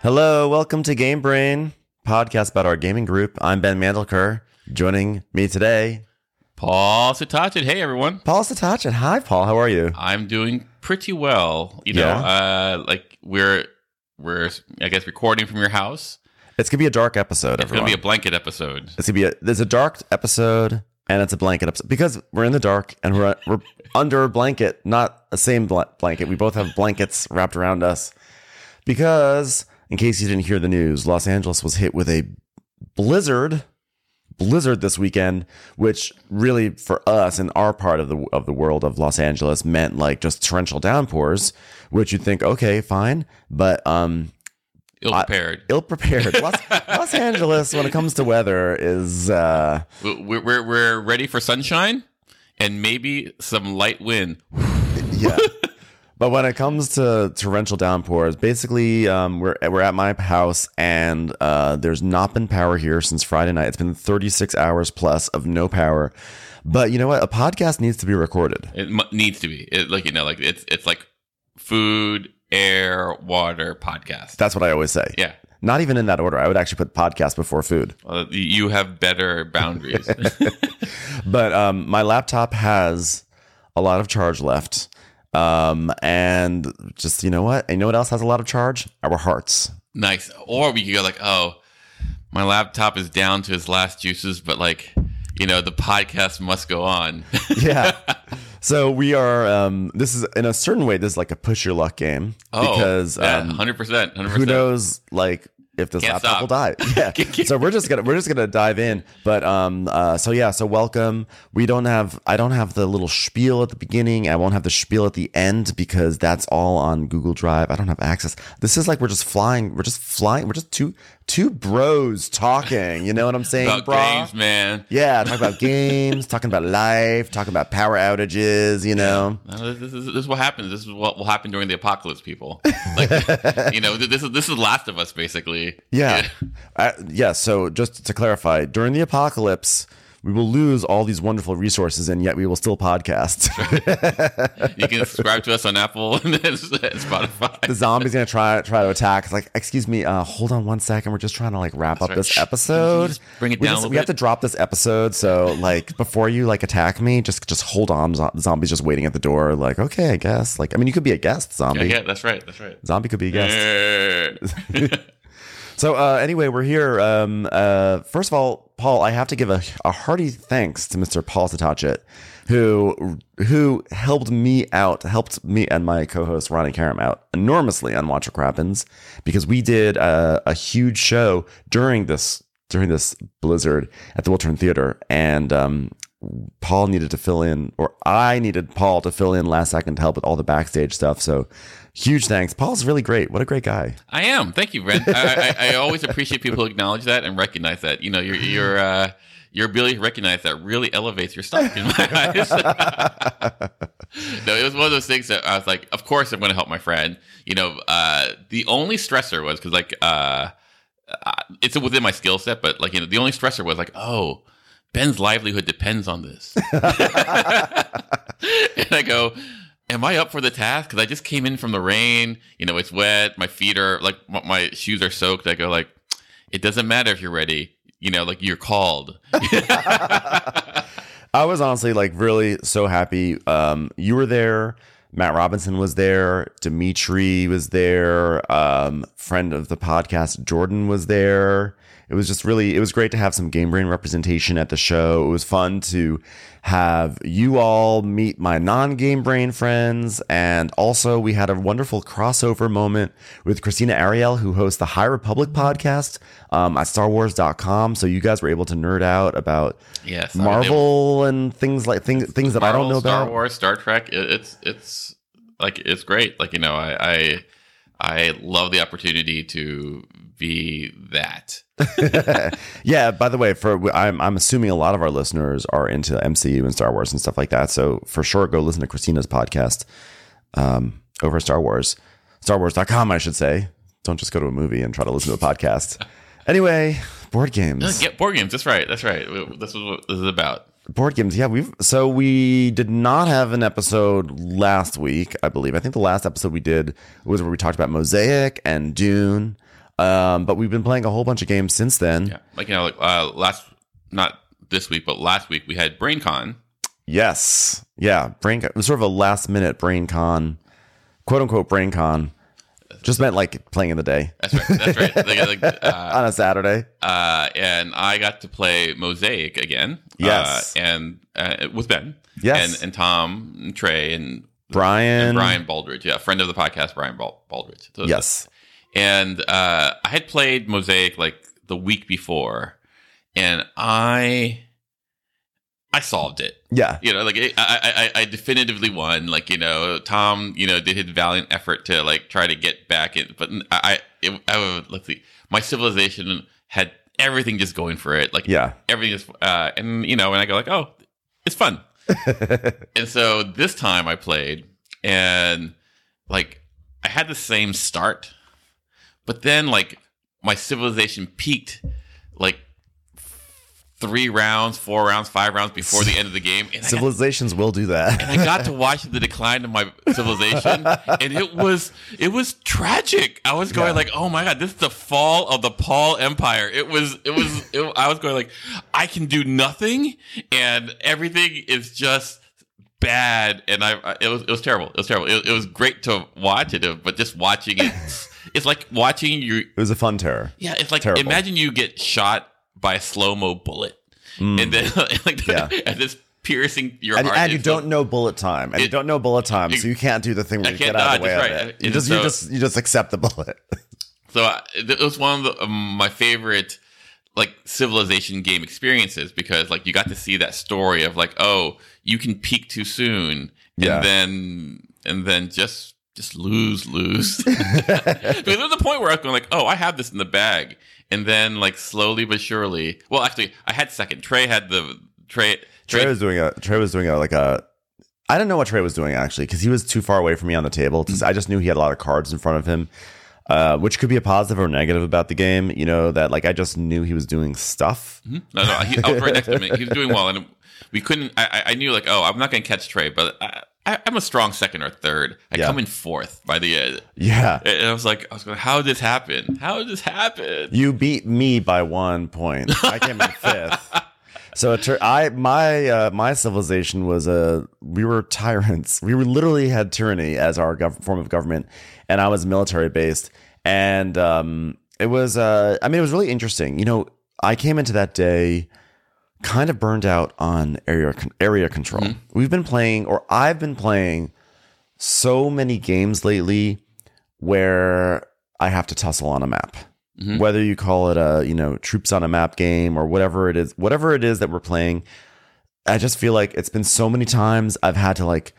Hello, welcome to Game Brain, podcast about our gaming group. I'm Ben Mandelker. Joining me today, Paul Satachin. Hey, everyone. Paul Satachin. Hi, Paul. How are you? I'm doing pretty well. You know, Yeah? uh, like we're we're I guess recording from your house. It's gonna be a dark episode. It's everyone. gonna be a blanket episode. it's gonna be a. There's a dark episode and it's a blanket episode because we're in the dark and we're we're under a blanket, not a same bl- blanket. We both have blankets wrapped around us because, in case you didn't hear the news, Los Angeles was hit with a blizzard. Blizzard this weekend, which really for us in our part of the of the world of Los Angeles meant like just torrential downpours, which you'd think okay, fine, but um, Ill prepared. ill prepared. Los, Los Angeles, when it comes to weather, is uh, We're, we're we're ready for sunshine and maybe some light wind. yeah. but when it comes to torrential downpours, basically, um, we're we're at my house and uh, there's not been power here since Friday night. It's been 36 hours plus of no power. But you know what? A podcast needs to be recorded. It mu- needs to be it, like you know, like it's it's like food, air, water, podcast. That's what I always say. yeah. Not even in that order. I would actually put podcast before food. Uh, you have better boundaries. But um, my laptop has a lot of charge left. Um, and just you know what? And you know what else has a lot of charge? Our hearts. Nice. Or we could go like, oh, my laptop is down to its last juices, but like, you know, the podcast must go on. yeah. So we are. Um, this is in a certain way. This is like a push your luck game oh, because yeah, um, hundred percent, hundred who percent. knows? Like if this Can't laptop stop. will die. Yeah. so we're just gonna we're just gonna dive in. But um. Uh. So yeah. So welcome. We don't have. I don't have the little spiel at the beginning. I won't have the spiel at the end because that's all on Google Drive. I don't have access. This is like we're just flying. We're just flying. We're just two two bros talking. You know what I'm saying, About brah? games, man. Yeah, talking about games, talking about life, talking about power outages, you know. This is, this is what happens. This is what will happen during the apocalypse, people. Like, you know, this is this is Last of Us, basically. Yeah. Uh, yeah, so just to clarify, during the apocalypse, we will lose all these wonderful resources and yet we will still podcast. You can subscribe to us on Apple and Spotify. the zombie's to try try to attack. It's like, "Excuse me, uh, hold on one second. We're just trying to like wrap up right. this episode. Bring it we down just- little we have to drop this episode, so like before you like attack me, just just hold on. Zo- Zombie's just waiting at the door like, "Okay, I guess." Like, I mean, you could be a guest, zombie. Yeah, yeah, that's right. That's right. Zombie could be a guest. So uh, anyway, we're here. Um, uh, first of all, Paul, I have to give a, a hearty thanks to Mr. Paul Satachin, who who helped me out, helped me and my co-host Ronnie Karam out enormously on Watch What Crappens because we did a, a huge show during this during this blizzard at the Wiltern Theater, and um, Paul needed to fill in, or I needed Paul to fill in last second to help with all the backstage stuff. So huge thanks. Paul's really great. What a great guy. I am. Thank you, Brent. I, I, I always appreciate people who acknowledge that and recognize that. You know, your your uh, your ability to recognize that really elevates your stock in my eyes. no, it was one of those things that I was like, of course I'm going to help my friend. You know, uh, the only stressor was because like uh, uh, it's within my skill set, but like you know, the only stressor was like, oh. Ben's livelihood depends on this. and I go, am I up for the task? Because I just came in from the rain. You know, it's wet. My feet are like my- shoes are soaked. I go like, it doesn't matter if you're ready. You know, like you're called. I was honestly like really so happy. Um, you were there. Matt Robinson was there. Dimitri was there. Um, friend of the podcast, Jordan was there. It was just really, it was great to have some Game Brain representation at the show. It was fun to have you all meet my non Game Brain friends. And also, we had a wonderful crossover moment with Krystina Arielle, who hosts the High Republic podcast um, at StarWars.com. So you guys were able to nerd out about Yes, I mean, Marvel and things like things things that I don't Marvel, know Star about. Wars, Star Trek. It, it's it's like it's great. Like you know, I, I I love the opportunity to be that. yeah. By the way, for I'm I'm assuming a lot of our listeners are into MCU and Star Wars and stuff like that. So for sure, go listen to Krystina's podcast um, over Star Wars, StarWars.com, I should say. Don't just go to a movie and try to listen to a podcast. Anyway, board games. Yeah, board games. That's right. That's right. This is what this is about. Board games. Yeah, we've so we did not have an episode last week, I believe. I think the last episode we did was where we talked about Mosaic and Dune. Um, but we've been playing a whole bunch of games since then. Yeah, like you know, like uh, last not this week, but last week we had BrainCon. Yes, yeah, Brain. It was sort of a last minute BrainCon, quote unquote BrainCon. Just meant like playing in the day. That's right. That's right. like, like, uh, on a Saturday. Uh, and I got to play Mosaic again. Yes. Uh, and uh, with Ben. Yes. And, and Tom and Trey and Brian. and Brian Baldridge. Yeah, friend of the podcast, Brian Bal- Baldridge. So- Yes. And uh, I had played Mosaic like the week before, and I I solved it. Yeah. You know, like I, I, I definitively won. Like you know, Tom, you know, did his valiant effort to like try to get back in, but I, it, I let's see, my civilization had everything just going for it. Like Yeah. everything is, uh, and you know, and I go like, oh, it's fun. and so this time I played, and like I had the same start, but then like my civilization peaked three rounds, four rounds, five rounds before the end of the game, and I got Civilizations will do that. And I got to watch the decline of my civilization, and it was it was tragic. I was going Yeah. like, "Oh my god, this is the fall of the Paul Empire." It was it was it, I was going like, "I can do nothing, and everything is just bad." And I, I it was it was terrible. It was terrible. It, it was great to watch it, but just watching it, it's like watching you. It was a fun terror. Yeah, it's like Terrible. imagine you get shot by a slow mo bullet, and then like. Yeah. and this piercing your And, heart. and you don't know bullet time, and you don't know bullet time, it- so you can't do the thing where I you can't get out of the way that's of right. it. You just, you just, you just accept the bullet. So uh, it was one of the, um, my favorite like civilization game experiences because like you got to see that story of like oh you can peak too soon and Yeah. then and then just just lose lose. because there was a point where I was going like oh I have this in the bag and then like slowly but surely well actually I had second Trey had the Trey Trey Trey was doing a Trey was doing a like a I didn't know what Trey was doing actually because he was too far away from me on the table. Mm. 'Cause I just knew he had a lot of cards in front of him, uh, which could be a positive or negative about the game. You know that like I just knew he was doing stuff. no no he, I was right next to him he was doing well and we couldn't I, I- I knew like oh I'm not going to catch Trey but I, I, I'm a strong second or third I Yeah. come in fourth by the end. Yeah, And I was like, I was going, how did this happen? How did this happen? you beat me by one point. I came in fifth. So it tur- I my uh, my civilization was a we were tyrants. We were literally had tyranny as our gov- form of government, and I was military based. And um, it was uh, I mean it was really interesting. You know, I came into that day kind of burned out on area area control. Hmm. We've been playing, or I've been playing, so many games lately where I have to tussle on a map. Mm-hmm. Whether you call it a you know troops on a map game or whatever it is, whatever it is that we're playing, I just feel like it's been so many times I've had to like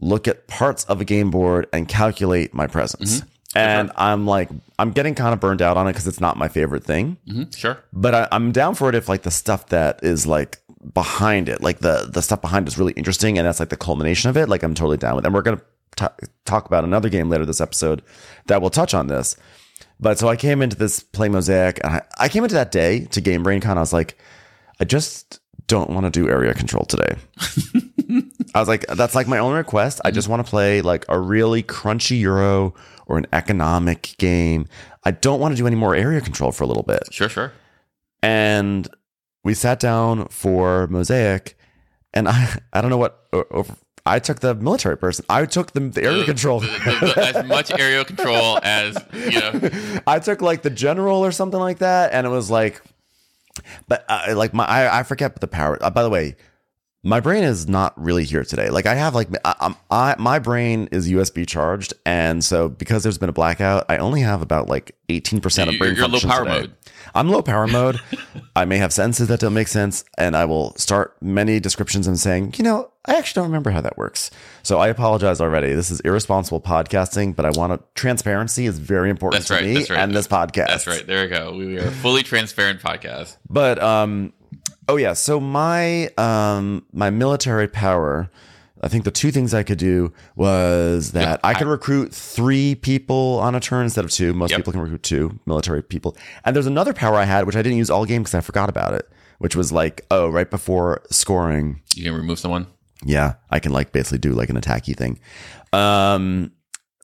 look at parts of a game board and calculate my presence. Mm-hmm. And I'm like, I'm getting kind of burned out on it because it's not my favorite thing Mhm, Sure. but I, I'm down for it if like the stuff that is like behind it, like the the stuff behind it is really interesting, and that's like the culmination of it. Like I'm totally down with. it. And we're gonna t- talk about another game later this episode that will touch on this. But so I came into this play mosaic. And I, I came into that day to Game Brain Con. I was like, I just don't want to do area control today. I was like, that's like my only request. I just want to play like a really crunchy Euro or an economic game. I don't want to do any more area control for a little bit Sure, sure. and we sat down for mosaic and i i don't know what over i took the military person i took the, the area control The- the- the- as much area control as, you know. i took like the general or something like that and it was like but uh, like my I, I forget the power uh, by the way my brain is not really here today. Like I have like I, I'm- I my brain is USB charged, and so because there's been a blackout, I only have about like 18 percent of brain you're low power today. mode. I'm low power mode. I may have sentences that don't make sense, and I will start many descriptions and saying, you know, I actually don't remember how that works. So I apologize already. This is irresponsible podcasting, but I want to transparency is very important That's to right. me right. and this podcast. That's right. There we go. We are a fully transparent podcast. But um oh yeah, so my um my military power I think the two things I could do was that Yep. I could recruit three people on a turn instead of two. Most Yep. people can recruit two military people. And there's another power I had, which I didn't use all game because I forgot about it, which was like, oh, right before scoring, You can remove someone. yeah, I can like basically do like an attacky thing. Um,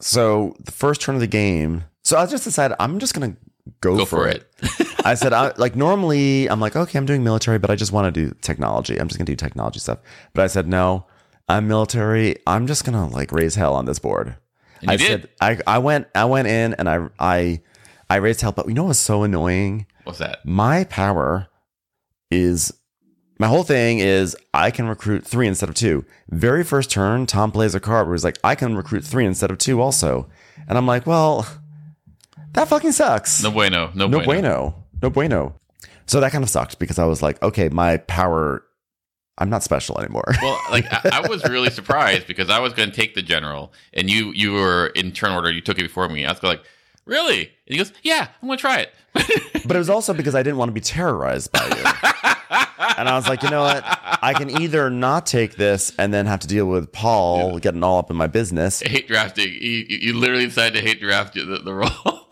so the first turn of the game, so I just decided I'm just gonna go, Go for, for it. it. I said, I, like normally I'm like, okay, I'm doing military, but I just want to do technology. I'm just gonna do technology stuff. But I said, no, I'm military. I'm just gonna like raise hell on this board. And you I did. said, I, I went, I went in and I, I, I raised hell. But you know what's so annoying? What's that? my power is my whole thing is I can recruit three instead of two. Very first turn, Tom plays a card where he's like, I can recruit three instead of two also. And I'm like, well, that fucking sucks. No bueno. No, no bueno. bueno. No bueno. So that kind of sucked because I was like, okay, my power, I'm not special anymore. Well, like I, I was really surprised because I was going to take the general, and you you were in turn order. You took it before me. I was like, really? And he goes, yeah, I'm going to try it. but it was also because I didn't want to be terrorized by you. and I was like, you know what? I can either not take this and then have to deal with Paul getting all up in my business. hate drafting. You, you you literally decided to hate draft the, the role.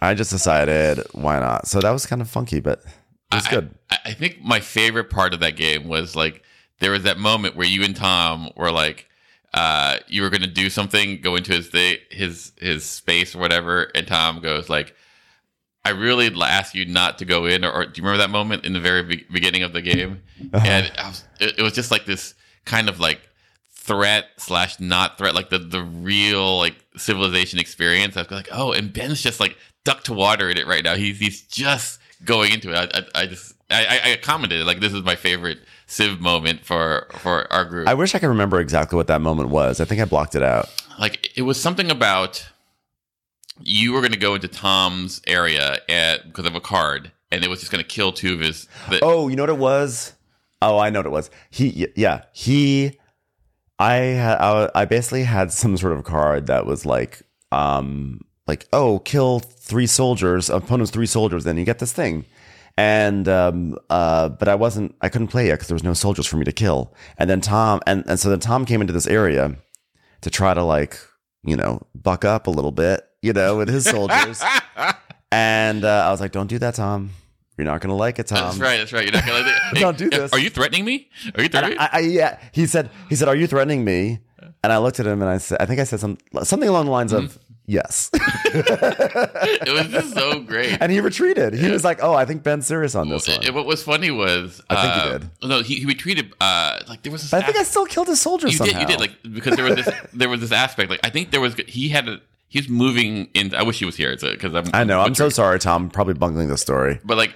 I just decided why not. So that was kind of funky, but it was good. I, I think my favorite part of that game was like there was that moment where you and Tom were like, uh, you were going to do something, go into his thi- his his space or whatever, and Tom goes like, "I really asked you not to go in." Or, or do you remember that moment in the very be- beginning of the game? And I was, it, it was just like this kind of like threat slash not threat, like the the real like civilization experience. I was like, oh, and Ben's just like duck to water in it right now. He's he's just going into it. I, I, I just I, I- I commented like this is my favorite Civ moment for for our group. I wish I could remember exactly what that moment was. I think I blocked it out. like it was something about you were going to go into Tom's area at, because of a card, and it was just going to kill two of his. The, Oh, you know what it was? Oh, I know what it was. He, yeah, he. I had, I, I basically had some sort of card that was like, um, like oh, kill three soldiers, opponent's three soldiers, then you get this thing. And um, uh, but I wasn't, I couldn't play it because there was no soldiers for me to kill. And then Tom, and and so then Tom came into this area to try to like, you know, buck up a little bit, you know, with his soldiers. and uh, I was like, don't do that, Tom. You're not gonna like it, Tom. that's right. That's right. You're not going to like it. Hey, Don't do this. Are you threatening me? Are you threatening? I, I, yeah, he said, he said, "Are you threatening me?" And I looked at him and I said, I think I said some something along the lines of yes. it was just so great. and he retreated. He was like, "Oh, I think Ben's serious on this one." And what was funny was I think he uh, did. No, he, he retreated. Uh, like there was. I think I still killed his soldiers you somehow. did. You did like because there was this there was this aspect. Like I think there was he had a he was moving in. I wish he was here because I'm. I know. I'm so sorry, Tom. Probably bungling the story. But like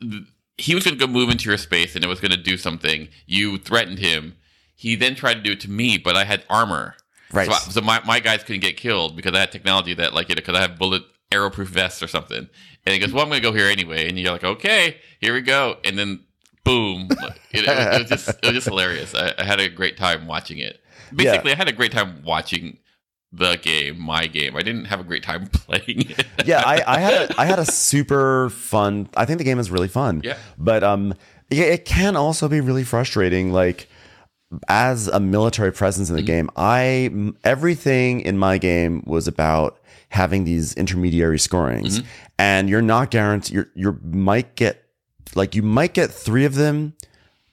th- he was going to go move into your space and it was going to do something. You threatened him. He then tried to do it to me, but I had armor. Right. So, I- so my, my guys couldn't get killed because I had technology that like it because I have bullet arrow proof vests or something. And he goes, "Well, I'm going to go here anyway." And you're like, "Okay, here we go." And then boom, it, it, was, it was just it was just hilarious. I, I had a great time watching it. Basically, I had a great time watching the game, my game. I didn't have a great time playing it. yeah, I, I had a, I had a super fun. I think the game is really fun. Yeah. but um, yeah, it can also be really frustrating. Like as a military presence in the game, I everything in my game was about having these intermediary scorings, and you're not guaranteed. You're you might get like you might get three of them,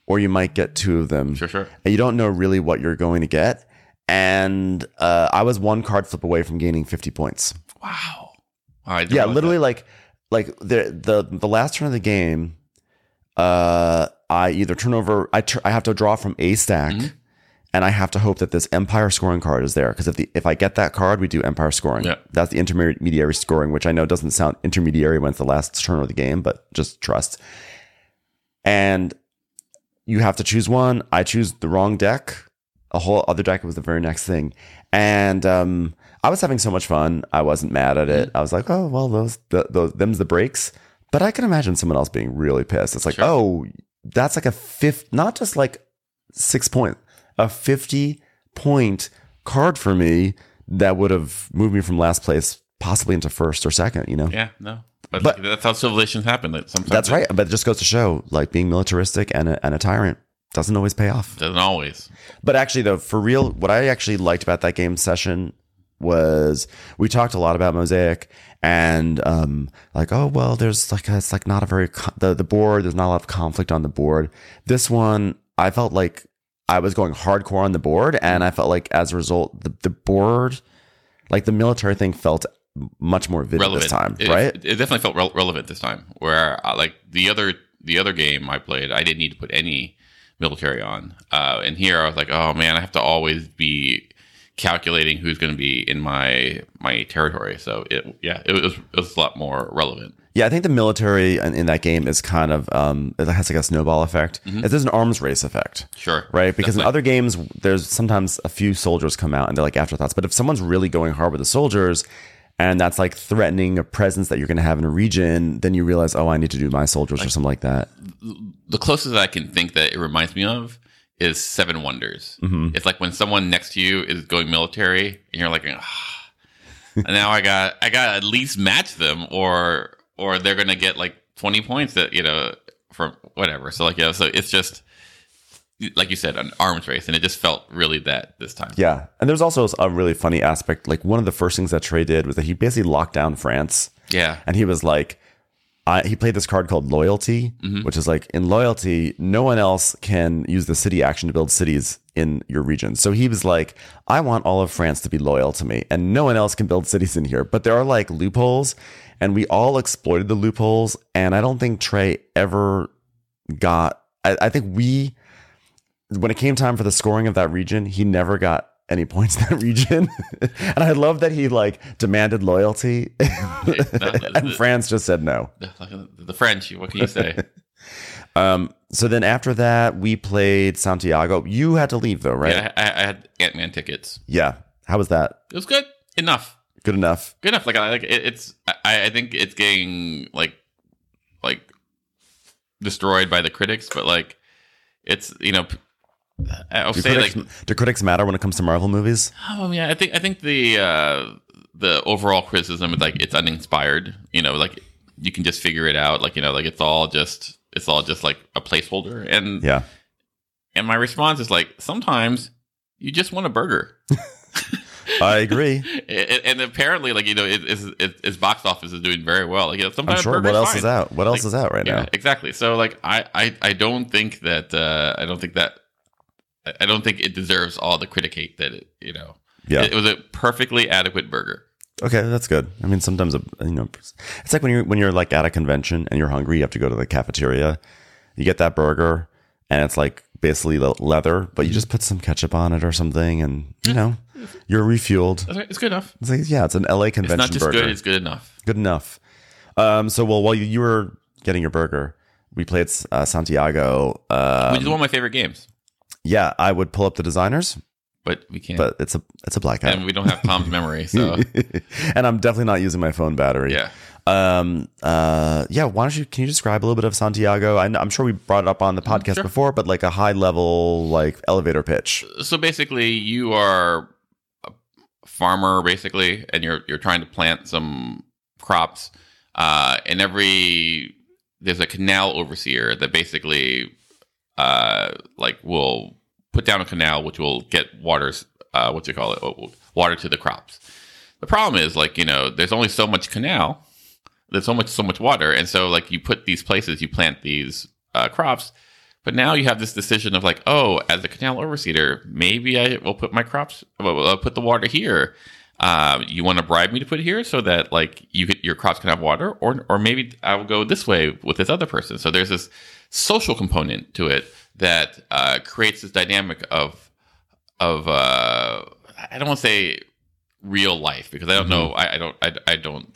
or you might get two of them Sure, sure. and you don't know really what you're going to get. And uh, I was one card flip away from gaining 50 points. Wow. Right. Yeah, literally, like like the the the last turn of the game, uh, I either turn over. I tr- I have to draw from a stack, Mm-hmm. and I have to hope that this Empire scoring card is there. Because if the if I get that card, we do Empire scoring. Yeah. That's the intermediary scoring, which I know doesn't sound intermediary when it's the last turn of the game, but just trust. And you have to choose one. I choose the wrong deck. A whole other deck was the very next thing, and um, I was having so much fun. I wasn't mad at it. I was like, oh well, those the, those them's the breaks. But I can imagine someone else being really pissed. It's like, Sure. oh, that's like a fifth, not just like six point, a fifty point card for me that would have moved me from last place possibly into first or second. You know. Yeah, no. But, But- that's how civilizations happen. That sometimes That's right. But it just goes to show, like being militaristic and a, and a tyrant doesn't always pay off. Doesn't always. But actually, though, for real, what I actually liked about that game session was we talked a lot about Mosaic and um, like, oh well, there's like a, it's like not a very the the board. There's not a lot of conflict on the board. This one, I felt like I was going hardcore on the board, and I felt like as a result, the the board, like the military thing, felt much more vivid relevant this time, It- right? It, definitely felt rel- relevant this time. Where uh, like the other the other game I played, I didn't need to put any military on, uh, and here I was like, oh man, I have to always be calculating who's going to be in my my territory. So it yeah, it was it was a lot more relevant. Yeah, I think the military in, in that game is kind of um, it has like a snowball effect. It- There's an arms race effect, Sure, right? Because in other games, there's sometimes a few soldiers come out and they're like afterthoughts. But if someone's really going hard with the soldiers, and that's like threatening a presence that you're going to have in a region, then you realize, oh, I need to do my soldiers or something like that. the closest I can think that it reminds me of is Seven Wonders. It's like when someone next to you is going military, and you're like, ah, and now I got I got at least match them, or or they're gonna get like twenty points that you know from whatever. So like yeah, so it's just like you said, an arms race, and it just felt really that this time. Yeah, and there's also a really funny aspect. Like one of the first things that Trey did was that he basically locked down France. Yeah, and he was like I, he played this card called loyalty mm-hmm. which is like in loyalty no one else can use the city action to build cities in your region. So he was like i want all of france to be loyal to me and no one else can build cities in here. But there are like loopholes and we all exploited the loopholes and i don't think trey ever got I, I think we when it came time for the scoring of that region he never got any points in that region and i love that he like demanded loyalty and france just said no the, French. What can you say? um so then after that we played santiago you had to leave though right yeah, I, I had Ant Man tickets. yeah how was that It was good enough. good enough good enough. Like I like it, it's. I, I think it's getting like like destroyed by the critics, but like it's you know. I'll do say critics, like do critics matter when it comes to marvel movies oh yeah, I think I think the uh, the overall criticism is like it's uninspired. You know, like you can just figure it out. Like you know, like it's all just it's all just like a placeholder. And yeah and my response is like sometimes you just want a burger. i agree and, and apparently, like you know, it, it's, it, its box office is doing very well. Like you know, i'm sometimes sure what else fine. is out what else is out right yeah, now exactly. So like I, I, I don't think that uh, I don't think that I- don't think it deserves all the critic hate that it you know. yeah It, was a perfectly adequate burger. Okay, that's good. I mean, sometimes uh, you know, it's like when you're when you're like at a convention and you're hungry, you have to go to the cafeteria. You get that burger, and it's like basically le- leather, but you Mm-hmm. just put some ketchup on it or something, and you know, you're refueled. It's good enough. It's like, yeah, it's an LA convention. It's not just burger. good; it's good enough. good enough. Um, so well, while you, you were getting your burger, we played uh, Santiago. Uh, Which is one of my favorite games, yeah, I would pull up the designers, but we can't. but it's a it's a blackout, and we don't have Tom's memory, so and I'm definitely not using my phone battery. yeah. Um. Uh. Yeah. Why don't you? Can you describe a little bit of Santiago? I, I'm sure we brought it up on the podcast Sure. before, but like a high level, like elevator pitch. So basically, you are a farmer, basically, and you're you're trying to plant some crops. Uh, and every there's a canal overseer that basically, uh, like will put down a canal which will get waters. Uh, what you call it? Water to the crops. The problem is, like you know, there's only so much canal. There's so much so much water, and so like you put these places, you plant these uh, crops, but now you have this decision of like, oh, as a canal overseer, maybe I will put my crops, well, I'll put the water here. Uh, you want to bribe me to put here so that like you get your crops can have water, or or maybe I will go this way with this other person. So there's this social component to it that uh, creates this dynamic of of uh, I don't want to say real life because I don't know I, I don't I, I don't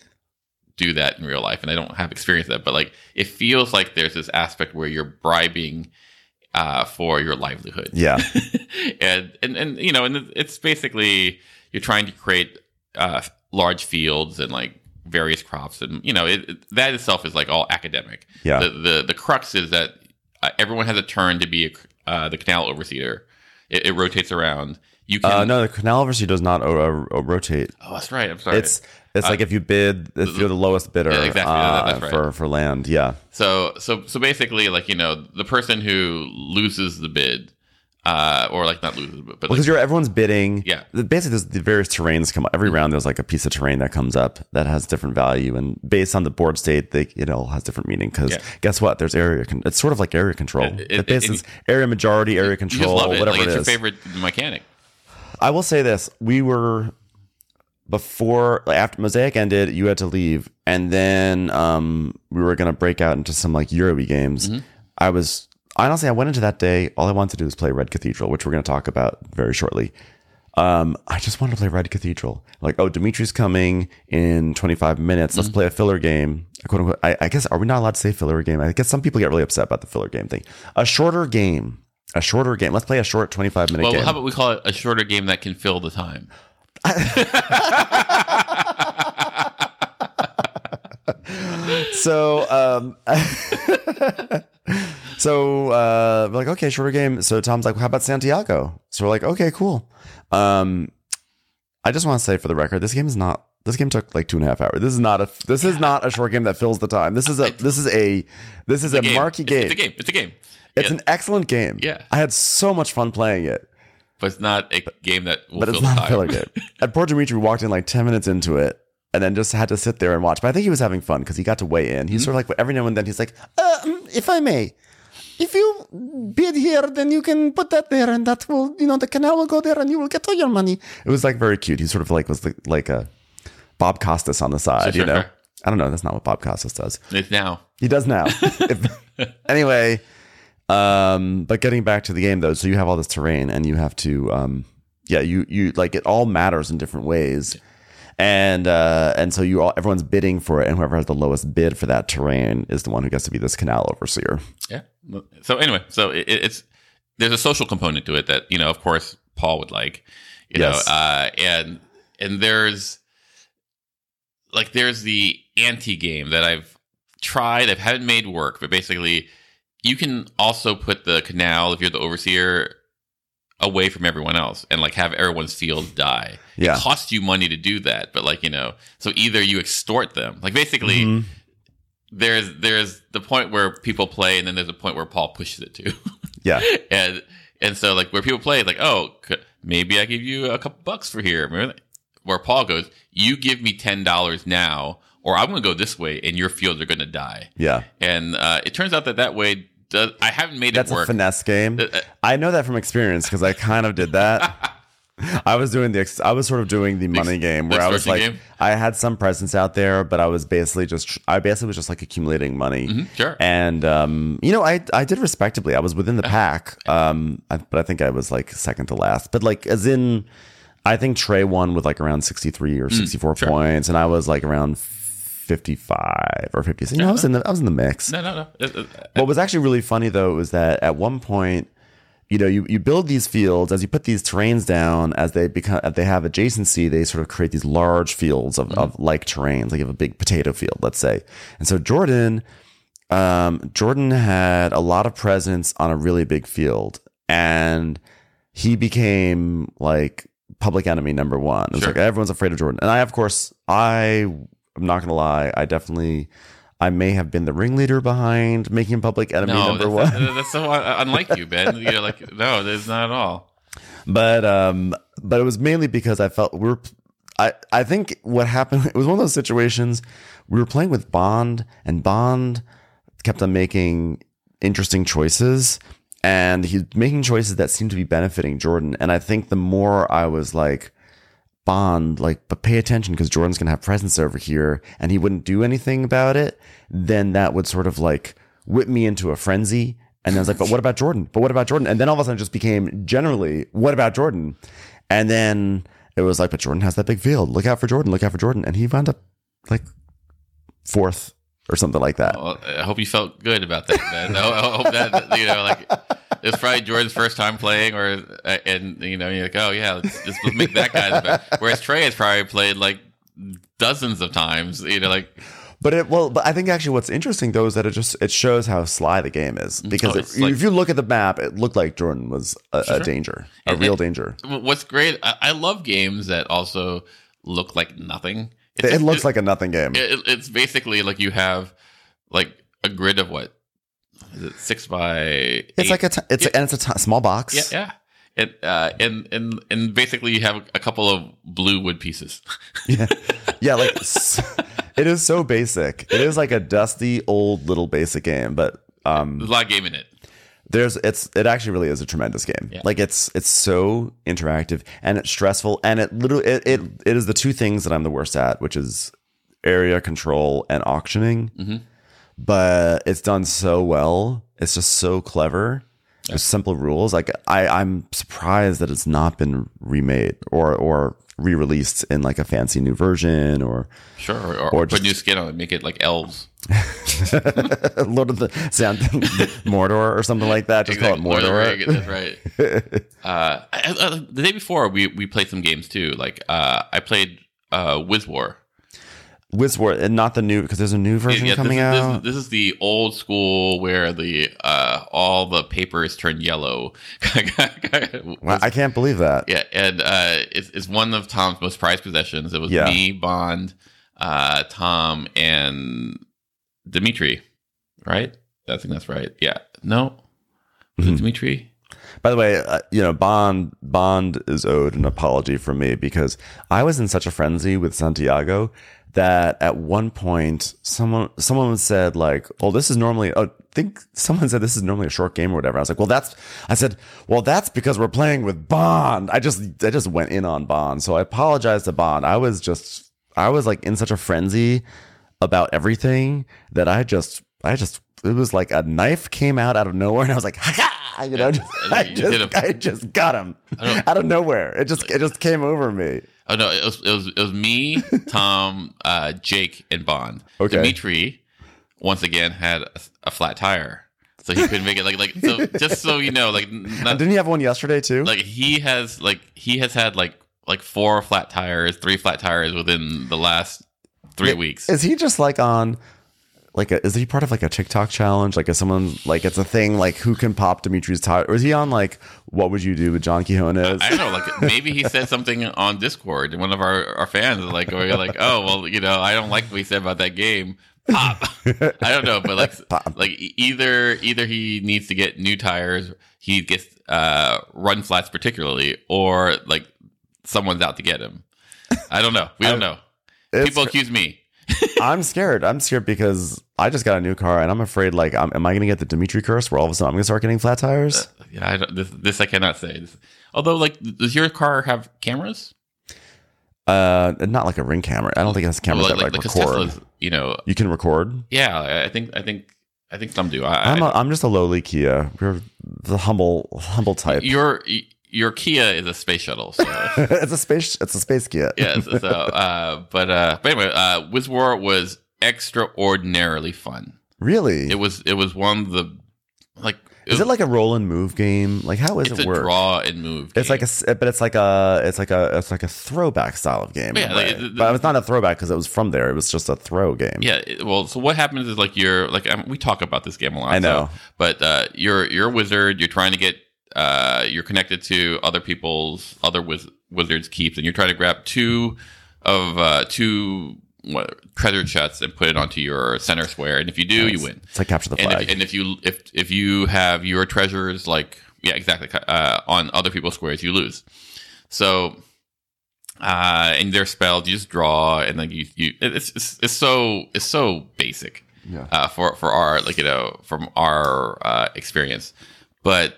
do that in real life and I don't have experience that but like it feels like there's this aspect where you're bribing uh, for your livelihood. Yeah. and, and and you know, and it's basically you're trying to create uh, large fields and like various crops, and you know, it, it- that itself is like all academic. Yeah. The the, the crux is that uh, everyone has a turn to be a, uh, the canal overseer. It, it rotates around. You can. Uh, no, the canal overseer does not uh, uh, rotate. Oh, that's right. I'm sorry. It's it's like if you bid, if you're the lowest bidder Yeah, exactly. Uh, right. for for land. Yeah. So so so basically, like you know, the person who loses the bid, uh, or like not loses, but, but like, because you're everyone's bidding. Yeah. Basically, there's the various terrains come up every round. There's like a piece of terrain that comes up that has different value, and based on the board state, they it all has different meaning. Because Yeah. guess what? There's area. Con- it's sort of like area control. It- It, it- it- is area majority, area control, whatever Like it it's your favorite mechanic. I will say this: we were before after Mosaic ended, you had to leave, and then um, we were gonna break out into some like Euro games. Mm-hmm. I was honestly, I went into that day. All I wanted to do was play Red Cathedral, which we're gonna talk about very shortly. Um, I just wanted to play Red Cathedral. Like, oh, Dimitri's coming in 25 minutes. Mm-hmm. Let's play a filler game. Quote unquote. I, I guess are we not allowed to say filler game? I guess some people get really upset about the filler game thing. A shorter game. A shorter game. Let's play a short 25 minute Well, game. how about we call it a shorter game that can fill the time? so um so uh we're like okay shorter game so tom's like how about santiago so we're like okay cool um i just want to say for the record this game is not this game took like two and a half hours this is not a this is not a short game that fills the time this is a this is a this is a, Game. marquee game It's a game. It's a game. it's Yeah, an excellent game Yeah. i had so much fun playing it but it's not a game that will but it's not a filler game at poor dimitri we walked in like 10 minutes into it and then just had to sit there and watch. But I think he was having fun because he got to weigh in. Mm-hmm. He's sort of like every now and then he's like, uh, um, "If I may, if you bid here, then you can put that there, and that will, you know, the canal will go there, and you will get all your money." It was like very cute. He sort of like was like, like a Bob Costas on the side, Sure, you know. sure. I don't know. That's not what Bob Costas does. It's now. He does now. If- anyway, um, but getting back to the game though, so you have all this terrain, and you have to, um, yeah, you you like it all matters in different ways, and uh, and so you all everyone's bidding for it, and whoever has the lowest bid for that terrain is the one who gets to be this canal overseer. Yeah. So anyway, so it, it's there's a social component to it that you know, of course, Paul would like. You Yes. know, uh, and and there's like there's the anti game that I've tried. I haven't made work, but basically, you can also put the canal if you're the overseer away from everyone else and like have everyone's fields die. Yeah. It costs you money to do that, but like you know, so either you extort them, like basically Mhm. there's there's the point where people play, and then there's a point where Paul pushes it to, Yeah, and and so like where people play, like oh c- maybe I give you a couple bucks for here. Remember? Where Paul goes, you give me ten dollars now, or I'm going to go this way, and your fields are going to die. yeah. And uh, it turns out that that way does. I haven't made That's it a finesse game. Uh, uh, I know that from experience because I kind of did that. I was doing the ex- I was sort of doing the money game where I was like game? I had some presence out there, but I was basically just I basically was just like accumulating money. Mhm, sure. And um, you know, I I did respectably. I was within the pack. Um, I, but I think I was like second to last. But like as in, I think Trey won with like around sixty three or sixty four Mm, sure. points, and I was like around fifty five or fifty. You know, I was in the I was in the mix. no, no, no. What was actually really funny though was that at one point, you know, you, you build these fields as you put these terrains down as they become as they have adjacency, they sort of create these large fields of, of like terrains. Like you have a big potato field, let's say. And so Jordan, um, Jordan had a lot of presence on a really big field, and he became like public enemy number one. It was Sure. like everyone's afraid of Jordan, and I, of course, I I'm not gonna lie, I definitely. I may have been the ringleader behind making public enemy no, number that's, one. that's so unlike you, Ben. You're like, no, there's not at all. but um but it was mainly because i felt we're. i i think what happened it was one of those situations we were playing with bond and bond kept on making interesting choices and he's making choices that seemed to be benefiting jordan and i think the more i was like bond like but pay attention because jordan's gonna have presence over here and he wouldn't do anything about it then that would sort of like whip me into a frenzy and I was like, but what about Jordan? But what about Jordan? And then all of a sudden it just became generally, what about Jordan? And then it was like, but Jordan has that big field. Look out for Jordan. Look out for Jordan. And he wound up like fourth or something like that. Well, I hope you felt good about that, man. I hope that you know, like it's probably Jordan's first time playing, or uh, and you know you're like, oh yeah, let's, let's, make that guy. the best. Whereas Trey has probably played like dozens of times. You know, like But it well, but I think actually what's interesting though is that it just it shows how sly the game is because Oh, it- like- if you look at the map, it looked like Jordan was a, a danger, a And- real danger. what's great, I, I love games that also look like nothing. It's It, looks like a nothing game. it, it's basically like you have like a grid of what is it six by it's like a t- it's and it's a t- small box. yeah yeah and uh and and and basically you have a couple of blue wood pieces yeah, yeah. Like it is so basic. It is like a dusty old little basic game, but um, there's a lot of game in it there's it's it actually really is a tremendous game. Yeah. like it's it's so interactive and it's stressful and it literally it, it, it is the two things that i'm the worst at which is area control and auctioning. Mhm. but it's done so well. It's just so clever. There's simple rules. Like i i'm surprised that it's not been remade or or re-released in like a fancy new version or sure or, or, Or put just- new skin on it make it like elves lord of the sound mordor or something like that just call it Exactly. mordor That's right. uh, I, I, the day before, we we played some games too. Like uh, I played uh, Wiz War. Wiz War, and not the new because there's a new version Yeah, coming this, is, out. This, is, this is the old school where the uh, all the papers turn yellow. Wow, I can't believe that. yeah, and uh, it's, it's one of Tom's most prized possessions. It was Yeah. me, Bond, uh, Tom, and Dimitri. Right? I think that's right. Yeah. No. Mhm. Dimitri? By the way, uh, you know Bond Bond is owed an apology from me because I was in such a frenzy with Santiago that at one point someone someone said like, "Oh, this is normally." Oh, I think someone said this is normally a short game or whatever. I was like, "Well, that's." I said, "Well, that's because we're playing with Bond." I just I just went in on Bond, so I apologize to Bond. I was just I was like in such a frenzy about everything that I just I just it was like a knife came out out of nowhere and I was like ha you know just, I you just a- I just got him out of nowhere. It just it just came over me. Oh no, it was it was, it was me, Tom, uh, Jake, and Bond. Okay. Dimitri, once again, had a, a flat tire, so he couldn't make it. Like like so, just so you know, like not, didn't he have one yesterday too? Like he has like he has had like like four flat tires, three flat tires within the last three weeks. is he just like on like a, is he part of like a TikTok challenge like is someone like it's a thing like who can pop Dimitri's tire or is he on like what would you do with John Quiñones I don't know, like maybe he said something on Discord, one of our, our fans is like going like, "Oh, well, you know, I don't like what he said about that game." Pop. I don't know, but like, Pop. like either either he needs to get new tires, he gets uh, run flats particularly, or like someone's out to get him. I don't know. We don't know. It's- People accuse me. I'm scared. I'm scared because I just got a new car and I'm afraid like I'm, am I going to get the Dimitri curse where all of a sudden I'm going to start getting flat tires? Yeah, I don't, this this I cannot say. This, although, like, does your car have cameras? Uh, not like a ring camera. I don't think it has cameras Well, that like, because record. Tesla's, you know, You can record. yeah. I- think I think I think some do. I, I'm I- a, I'm just a lowly Kia. We're the humble humble type. your your Kia is a space shuttle. So it's a space. It's a space Kia. yes. So, uh, but uh, but anyway, uh, Wiz War was extraordinarily fun. Really? It was it was one of the like. is it like a roll and move game? Like how is it's it a work? draw and move? It's like a, but it's like a, it's like a, it's like a throwback style of game. Yeah, a like, the- but it's not a throwback because it was from there. It was just a throw game. Yeah, it- well, so what happens is like you're like um, we talk about this game a lot. I know. so- but uh, you're you're a wizard. You're trying to get uh, you're connected to other people's other wiz- wizards' keeps, and you're trying to grab two of uh, two what, treasure chests and put it onto your center square. And if you do, you win. It's like capture the And flag. if, and if you if if you have your treasures like yeah exactly uh, on other people's squares, you lose. So. Uh, and their spells, you just draw, and then you, you it's, it's it's so it's so basic yeah. uh, for for our like you know from our uh, experience, but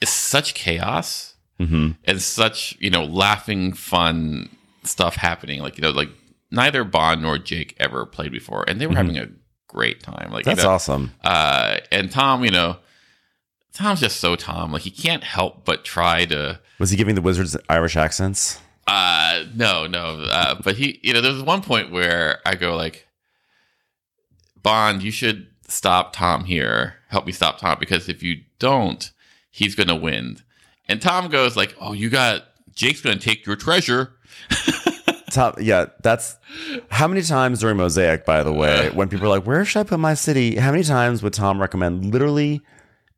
it's such chaos hmm and such you know laughing fun stuff happening. Like you know like neither Bond nor Jake ever played before, and they were having a great time. Like you That's know, awesome. uh, and Tom, you know, Tom's just so Tom. Like he can't help but try to. Was he giving the wizards Irish accents? Uh, no, no. Uh, but he, you know, there's one point where I go like, Bond, you should stop Tom here. Help me stop Tom because if you don't, he's going to win. And Tom goes like, "Oh, you got Jake's going to take your treasure." Tom, yeah, that's how many times during Mosaic, by the way, when people are like, "Where should I put my city?" How many times would Tom recommend literally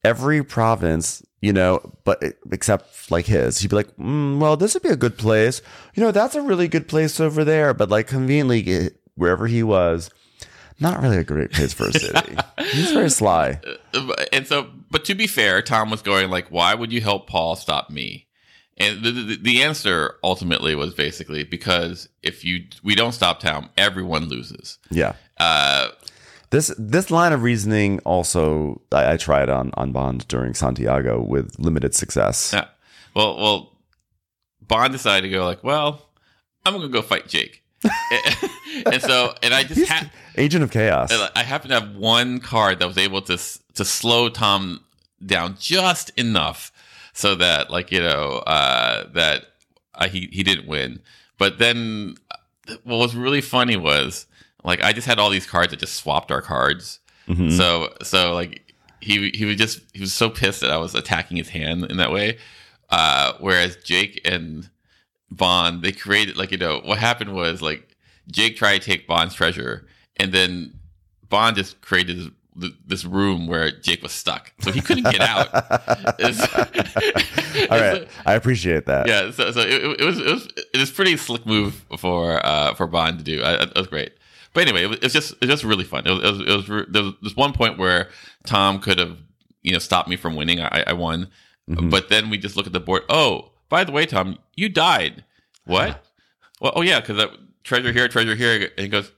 every province, you know, but eh, except like his? He'd be like, mm, "Well, this would be a good place. You know, that's a really good place over there." But like conveniently, eh, wherever he was, not really a great place for a city. He's very sly. Uh, and so, but to be fair, Tom was going like, "Why would you help Paul stop me?" And the, the, the answer ultimately was basically because if you we don't stop Tom, everyone loses. Yeah. Uh, This this line of reasoning also I, I tried on on Bond during Santiago with limited success. yeah. Well, well, Bond decided to go like, "Well, I'm gonna go fight Jake." and so, and I just ha- Agent of Chaos. I happen to have one card that was able to to slow Tom down just enough so that like you know uh, that uh, he he didn't win. But then uh, what was really funny was like I just had all these cards that just swapped our cards. Mhm. So so like he he was just he was so pissed that I was attacking his hand in that way. Uh, whereas Jake and Bond they created like you know what happened was like Jake tried to take Bond's treasure and then Bond just created this, this room where Jake was stuck, so he couldn't get out. All right, I appreciate that. yeah, so, so it, it was it was it was pretty slick move for uh, for Bond to do. I, it was great. But anyway, it was, it was just it was just really fun. It was, it was, it was re- there was this one point where Tom could have you know stopped me from winning. I, I won, Mhm. but then we just look at the board. Oh, by the way, Tom, you died. What? well, oh yeah, because that treasure here, treasure here, and he goes.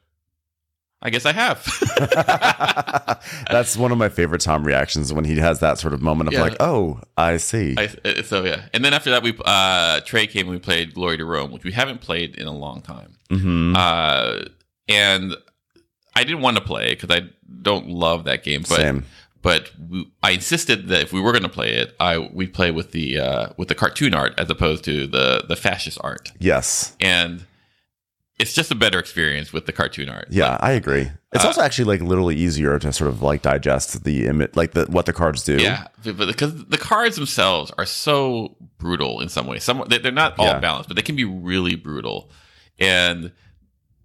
I guess I have. That's one of my favorite Tom reactions when he has that sort of moment of Yeah. like, "Oh, I see." I, uh, so yeah, and then after that, we uh, Trey came and we played Glory to Rome, which we haven't played in a long time. hmm Uh, and I didn't want to play because I don't love that game, but Same. But we, I insisted that if we were going to play it, I we play with the uh, with the cartoon art as opposed to the the fascist art, Yes. and it's just a better experience with the cartoon art. Yeah, I agree. It's Uh, also actually like literally easier to sort of like digest the image, like the what the cards do. Yeah, but because the cards themselves are so brutal in some ways. Some they- they're not all Yeah. balanced, but they can be really brutal. And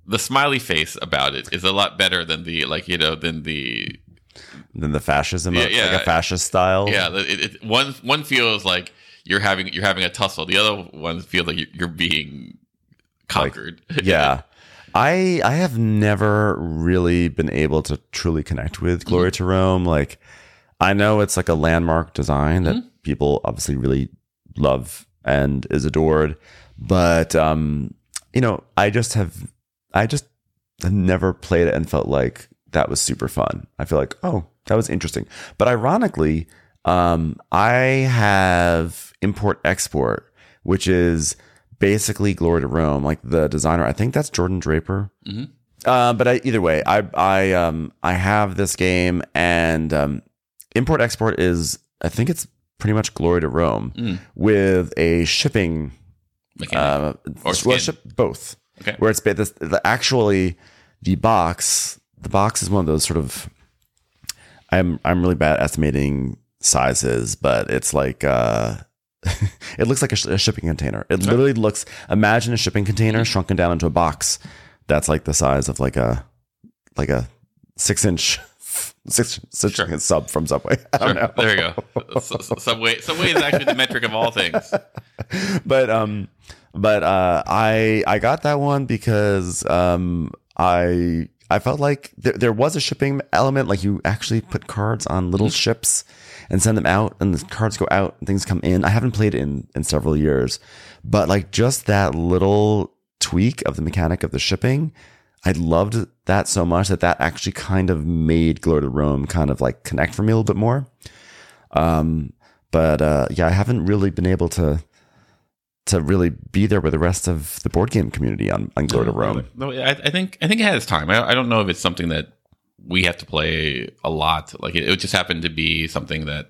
the smiley face about it is a lot better than the like you know than the Then the fascism, Yeah, of, yeah. like a fascist style. yeah. It, it, one one feels like you're having you're having a tussle. The other one feels like you're, you're being conquered. yeah. I I have never really been able to truly connect with Glory to Rome. Like I know it's like a landmark design that people obviously really love and is adored, but um you know, I just have I just have never played it and felt like that was super fun. I feel like, oh, that was interesting. But ironically, um I have import export, which is basically Glory to Rome, like the designer. I think that's Jordan Draper. Mhm. Uh, but I, either way, I I um I have this game, and um, import export is I think it's pretty much Glory to Rome Mm. with a shipping uh, Or well, ship both. Okay. Where it's this, the, actually the box. The box is one of those sort of. I'm I'm really bad at estimating sizes, but it's like uh, it looks like a, sh- a shipping container. It literally looks. Imagine a shipping container shrunken down into a box that's like the size of like a like a six inch six, six Sure. sub from Subway. I don't Sure. know. There you go. Subway Subway is actually the metric of all things. but um but uh i i got that one because um i i felt like there, there was a shipping element like you actually put cards on little ships and send them out and the cards go out and things come in i haven't played it in in several years but like just that little tweak of the mechanic of the shipping I loved that so much that that actually kind of made Glory to Rome kind of like connect for me a little bit more. Um, but uh, yeah, I haven't really been able to to really be there with the rest of the board game community on, on Glory to Rome. No, I, I think I think it has time. I, I don't know if it's something that we have to play a lot. Like it, it just happened to be something that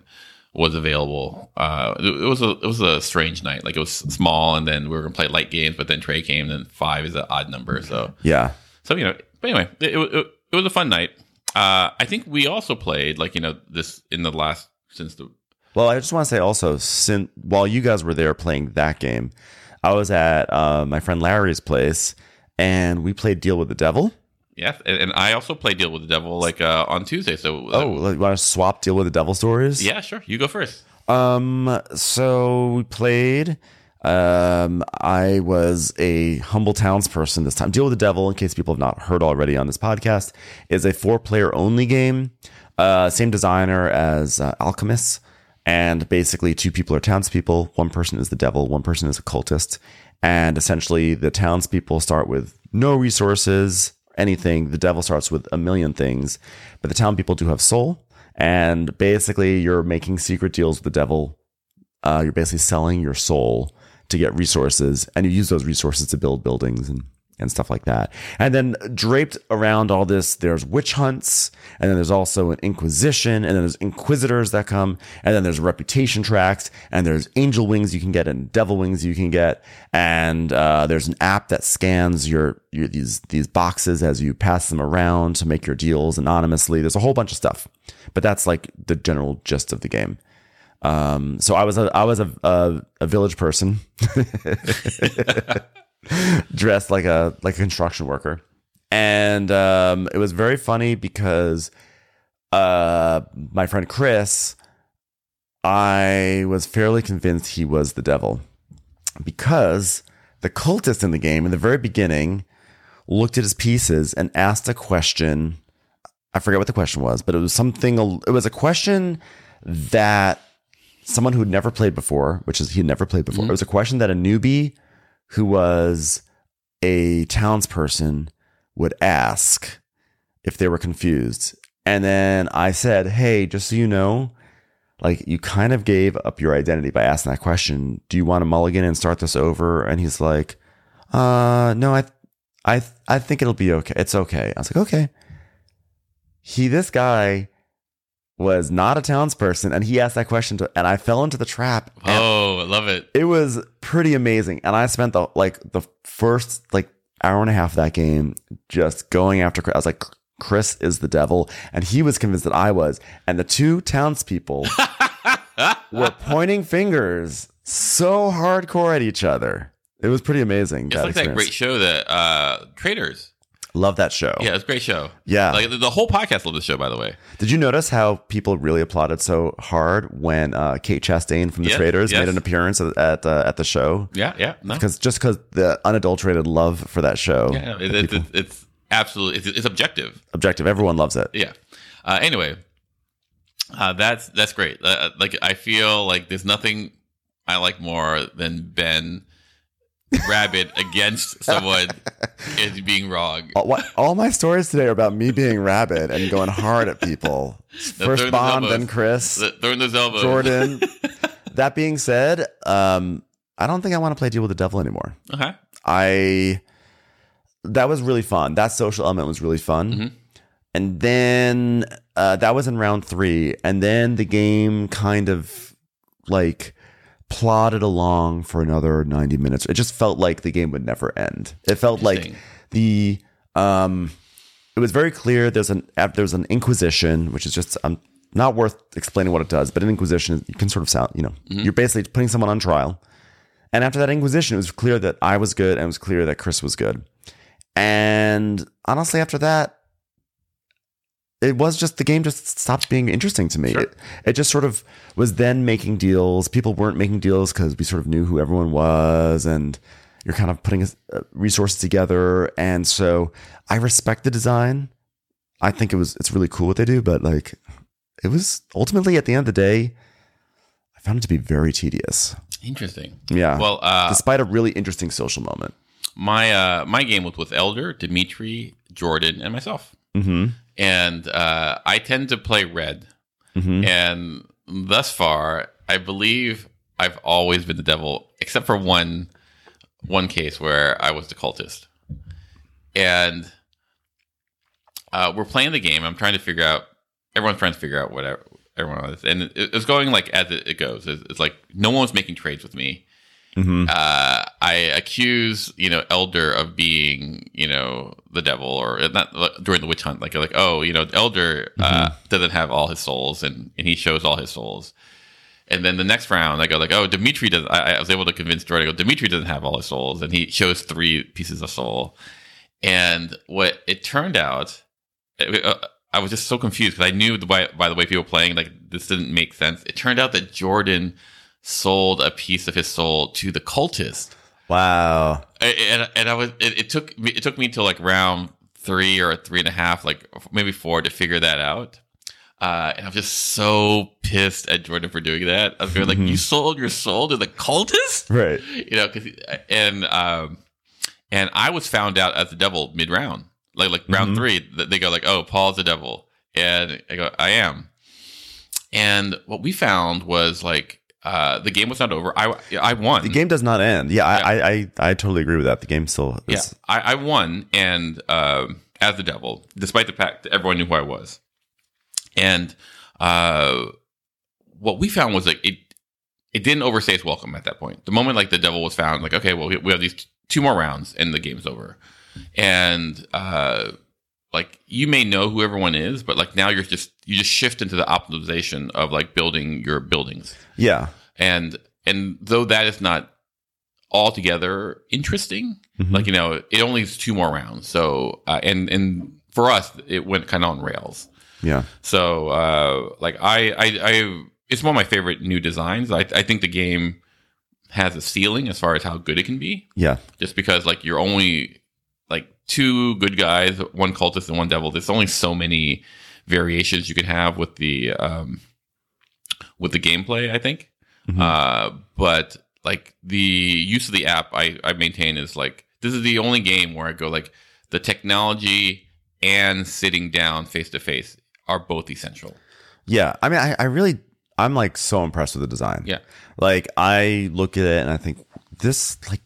was available. Uh, it, it was a it was a strange night. Like it was small, and then we were gonna play light games, but then Trey came, and then five is an odd number. So Yeah, so you know. But anyway, it, it, it was a fun night. Uh, I think we also played like you know this in the last since the Well, I just want to say also, since while you guys were there playing that game, I was at uh, my friend Larry's place, and we played Deal with the Devil. Yes, and, I also play Deal with the Devil like uh, on Tuesday. So Oh, like, want to swap Deal with the Devil stories? yeah, sure. You go first. Um, so we played. Um, I was a humble townsperson this time. Deal with the Devil, in case people have not heard already on this podcast, is a four player only game. Uh, same designer as uh, Alchemists. And basically, two people are townspeople. One person is the devil, one person is a cultist. And essentially, the townspeople start with no resources, anything. The devil starts with a million things. But the town people do have soul. And basically, you're making secret deals with the devil. Uh, you're basically selling your soul to get resources, and you use those resources to build buildings and, and stuff like that. And then draped around all this, there's witch hunts, and then there's also an inquisition, and then there's inquisitors that come, and then there's reputation tracks, and there's angel wings you can get, and devil wings you can get, and uh, there's an app that scans your, your these these boxes as you pass them around to make your deals anonymously. There's a whole bunch of stuff, but that's like the general gist of the game. Um, so I was a I was a a, a village person, dressed like a like a construction worker, and um, it was very funny because uh, my friend Chris, I was fairly convinced he was the devil because the cultist in the game in the very beginning looked at his pieces and asked a question. I forget what the question was, but it was something. It was a question that someone who'd never played before, which is he'd never played before. It was a question that a newbie who was a townsperson would ask if they were confused. And then I said, Hey, just so you know, like you kind of gave up your identity by asking that question. Do you want to mulligan and start this over? And he's like, uh, no, I, I, I think it'll be okay. It's okay. I was like, okay. He, this guy was not a townsperson and he asked that question to, and I fell into the trap. Oh, I love it. it was pretty amazing. And I spent the, like the first like hour and a half of that game just going after Chris. I was like, Chris is the devil. And he was convinced that I was. And the two townspeople were pointing fingers so hardcore at each other. It was pretty amazing. It's like that great show that uh Traitors. Love that show. Yeah, it's a great show. Yeah. Like the, whole podcast loved the show, by the way. Did you notice how people really applauded so hard when uh, Kate Chastain from The Yes, Traitors yes. made an appearance at at, uh, at the show? Yeah, yeah. No. Because just because the unadulterated love for that show, Yeah, it, it, it's it's absolutely it's, it's objective. objective, everyone loves it. Yeah. Uh, anyway, uh, that's that's great. Uh, like I feel like there's nothing I like more than Ben Rabbit against someone is being wrong. All, what, all my stories today are about me being rabid and going hard at people. First Bond, then Chris, Th- Throwing those elbows. Jordan. that being said, um, I don't think I want to play Deal with the Devil anymore. Okay. I that was really fun. That social element was really fun. And then uh, that was in round three, and then the game kind of like plodded along for another ninety minutes. It just felt like the game would never end. It felt like the um, it was very clear. There's an there's an inquisition, which is just um, not worth explaining what it does, but an inquisition you can sort of sound. You know, you're basically putting someone on trial. And after that inquisition, it was clear that I was good and it was clear that Chris was good. And honestly, after that, it was just the game just stopped being interesting to me. Sure. It, it just sort of was then making deals. People weren't making deals because we sort of knew who everyone was, and you're kind of putting uh, resources together. And so I respect the design. I think it was it's really cool what they do, but like it was ultimately at the end of the day, I found it to be very tedious. Interesting. Yeah. Well, uh, despite a really interesting social moment. my uh, my game was with Elder, Dimitri, Jordan, and myself. Mm-hmm. And uh, I tend to play red. Mm-hmm. And thus far, I believe I've always been the devil, except for one one case where I was the cultist. And uh, we're playing the game. I'm trying to figure out. Everyone's trying to figure out whatever everyone is, and it, it's going like as it, it goes. It's, it's like no one's making trades with me. Mm-hmm. Uh, I accuse you know Elder of being you know the devil or not during the witch hunt. Like like oh you know Elder uh, doesn't have all his souls and and he shows all his souls. And then the next round, I go like, oh, Dimitri does. I, I was able to convince Jordan. I go, Dimitri doesn't have all his souls, and he shows three pieces of soul. And what it turned out, uh, I was just so confused because I knew the, by by the way people were playing, like this didn't make sense. It turned out that Jordan sold a piece of his soul to the cultist. Wow. And, and I was it, it took me it took me until like round three or three and a half, like maybe four, to figure that out. Uh, and I'm just so pissed at Jordan for doing that. I was going like, you sold your soul to the cultist, Right. you know? Cause, and um, and I was found out as the devil mid round, like like round Mhm. three. They go like, oh, Paul's the devil, and I go, I am. And what we found was like uh, the game was not over. I I won. The game does not end. Yeah, I, I, I, I totally agree with that. The game still Yeah, is. I, I won, and um, as the devil, despite the fact that everyone knew who I was, and uh, what we found was like it, it didn't overstay its welcome at that point. The moment like the devil was found, like okay, well we, we have these t- two more rounds, and the game's over, and uh, like you may know who everyone is, but like now you're just you just shift into the optimization of like building your buildings Yeah. and and though that is not altogether interesting Mhm. like you know it only is two more rounds so uh, and and for us it went kind of on rails Yeah. so uh like I, I i it's one of my favorite new designs i i think the game has a ceiling as far as how good it can be Yeah. just because like you're only two good guys one cultist and one devil there's only so many variations you can have with the um with the gameplay i think Mhm. uh but like the use of the app i i maintain is like this is the only game where i go like the technology and sitting down face to face are both essential Yeah. I mean, I, I really, I'm like so impressed with the design. Yeah. Like, I look at it and I think this, like,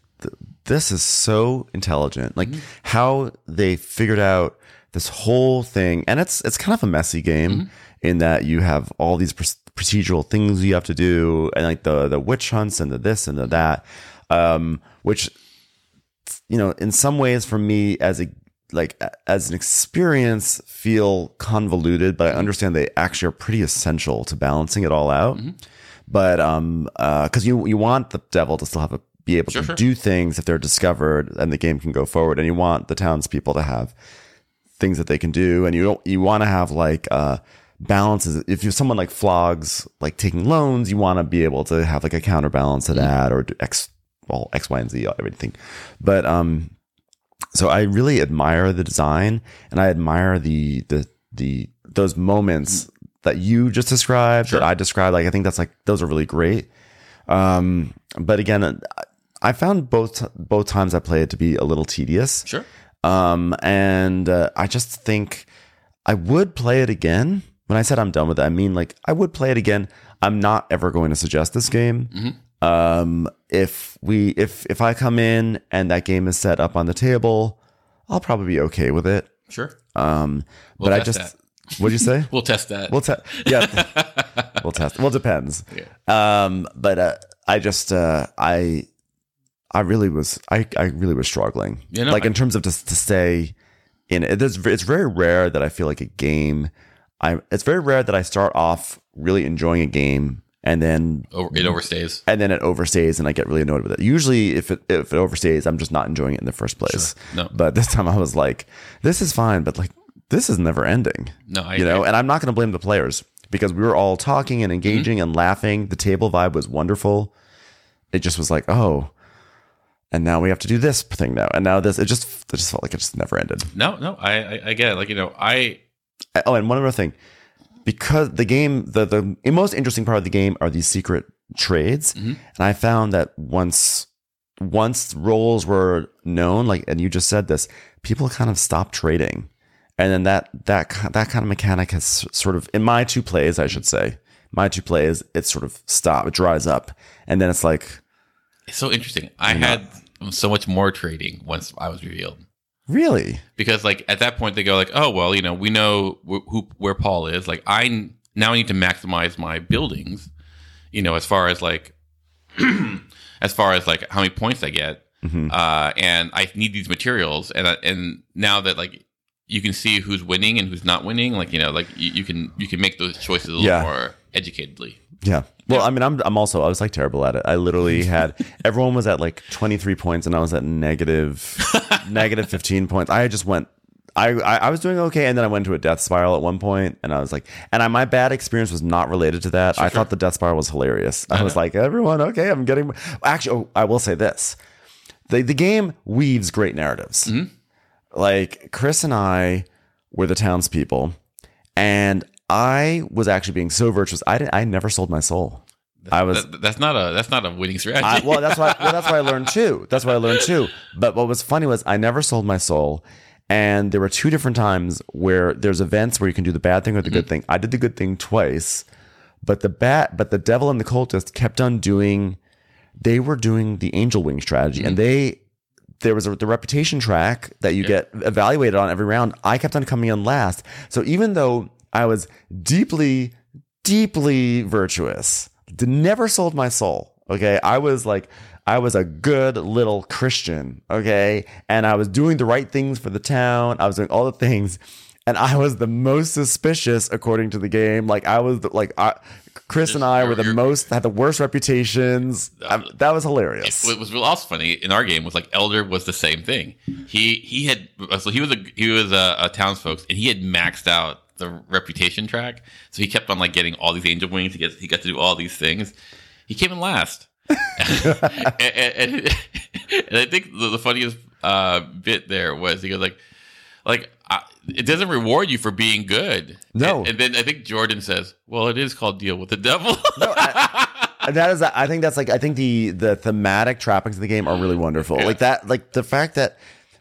this is so intelligent. Like, Mm-hmm. how they figured out this whole thing. And it's, it's kind of a messy game Mm-hmm. in that you have all these pr- procedural things you have to do and like the, the witch hunts and the this and the that. Um, which, you know, in some ways for me as a, like as an experience feel convoluted, but I understand they actually are pretty essential to balancing it all out. But um, because you you want the devil to still have a be able Sure, to sure. do things if they're discovered and the game can go forward, and you want the townspeople to have things that they can do, and you don't you want to have like uh balances. If you're someone like flogs like taking loans, you want to be able to have like a counterbalance to that or do X well X Y and Z everything, but um so I really admire the design and I admire the the the those moments that you just described Sure. that I described. Like I think that's like those are really great. Um, but again, I found both both times I played it to be a little tedious. sure Um, and uh, I just think I would play it again. When I said I'm done with it, I mean like I would play it again. I'm not ever going to suggest this game. Um, if we if if I come in and that game is set up on the table, I'll probably be okay with it. sure Um, We'll but I just what'd you say? we'll test that We'll test. Yeah, we'll test. Well, it depends. Um, but uh, I just uh, I I really was I I really was struggling. Yeah, no, like in terms of just to stay in it. It's, it's very rare that I feel like a game. I it's very rare that I start off really enjoying a game and then it overstays and then it overstays and I get really annoyed with it. Usually, if it if it overstays, I'm just not enjoying it in the first place. No. But this time I was like, this is fine, but like this is never ending no i you know and i'm not going to blame the players because we were all talking and engaging Mm-hmm. and laughing the table vibe was wonderful it just was like oh and now we have to do this thing now. And now this it just it just felt like it just never ended. No no I, I i get it. Like you know i oh and one other thing. Because the game the the most interesting part of the game are these secret trades. Mhm. and i found that once once roles were known like and you just said this people kind of stopped trading. And then that that that kind of mechanic has sort of in my two plays i should say my two plays it sort of stop it dries up. And then it's like it's so interesting. I had so much more trading once i was revealed. Really? Because like at that point they go like oh well you know we know wh- who where paul is. Like I now I need to maximize my buildings you know as far as like as far as like how many points i get Mhm. uh and i need these materials. And I- and now that like you can see who's winning and who's not winning like you know like you, you can you can make those choices a little Yeah. more educatedly. Yeah Well, I mean, I'm I'm also I was like terrible at it. I literally had everyone was at like 23 points and I was at negative negative 15 points. I just went. I, I I was doing okay, and then I went to a death spiral at one point, and I was like, and I, my bad experience was not related to that. I thought the death spiral was hilarious. I was uh-huh. like, everyone, okay, I'm getting. Actually, oh, I will say this: the the game weaves great narratives. Mm-hmm. Like Chris and I were the townspeople, and I was actually being so virtuous. I didn't. I never sold my soul. I was That- that's not a that's not a winning I, strategy. well, that's why. Well, that's what I learned too. That's why I learned too. But what was funny was I never sold my soul, and there were two different times where there's events where you can do the bad thing or the good mm-hmm. thing. I did the good thing twice, but the bat, but the devil and the cultist kept on doing. They were doing the angel wing strategy, and mm-hmm. they there was a, the reputation track that you get evaluated on every round. I kept on coming in last. So even though I was deeply, deeply virtuous, never sold my soul. Okay. I was like, I was a good little Christian. Okay. And I was doing the right things for the town. I was doing all the things. And I was the most suspicious according to the game. Like I was the, like, I, Chris and I were the most, had the worst reputations. I- that was hilarious. What was also funny in our game was like Elder was the same thing. He he had so he was a he was a, a townsfolk and he had maxed out the reputation track. So he kept on like getting all these angel wings. He gets he got to do all these things. He came in last. and, and, and I think the, the funniest uh, bit there was he goes like like I, it doesn't reward you for being good. No. And, and then I think Jordan says, "Well, it is called deal with the devil." And that is I think that's like I think the the thematic trappings of the game are really wonderful. Like that like the fact that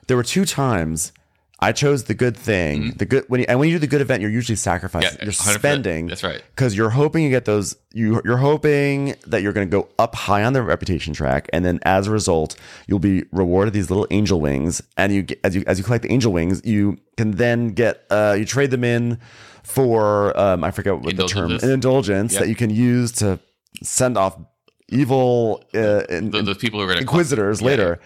there were two times I chose the good thing, the good when you, and when you do the good event, you're usually sacrificing, Mm-hmm. Yeah, you're spending. That's right. Because you're hoping you get those. You you're hoping that you're going to go up high on the reputation track, and then as a result, you'll be rewarded these little angel wings. And you as you as you collect the angel wings, you can then get uh you trade them in for um I forget what the term an indulgence Yeah. that you can use to send off evil uh, in, those, those people who are inquisitors later.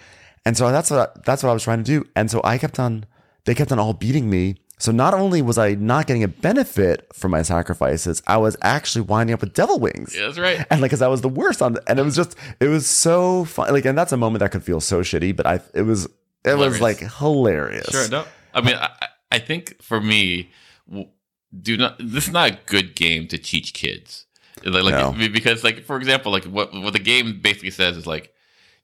And so that's what that's what I was trying to do. And so I kept on they kept on all beating me. So not only was I not getting a benefit from my sacrifices, I was actually winding up with devil wings. Yeah, that's right. And like, cause I was the worst on, the, and it was just, it was so fun. Like, and that's a moment that could feel so shitty, but I, it was, it was like hilarious. Sure. No. I mean, I, I- think for me, do not. This is not a good game to teach kids. Like, like No. because, like, for example, like what what the game basically says is like,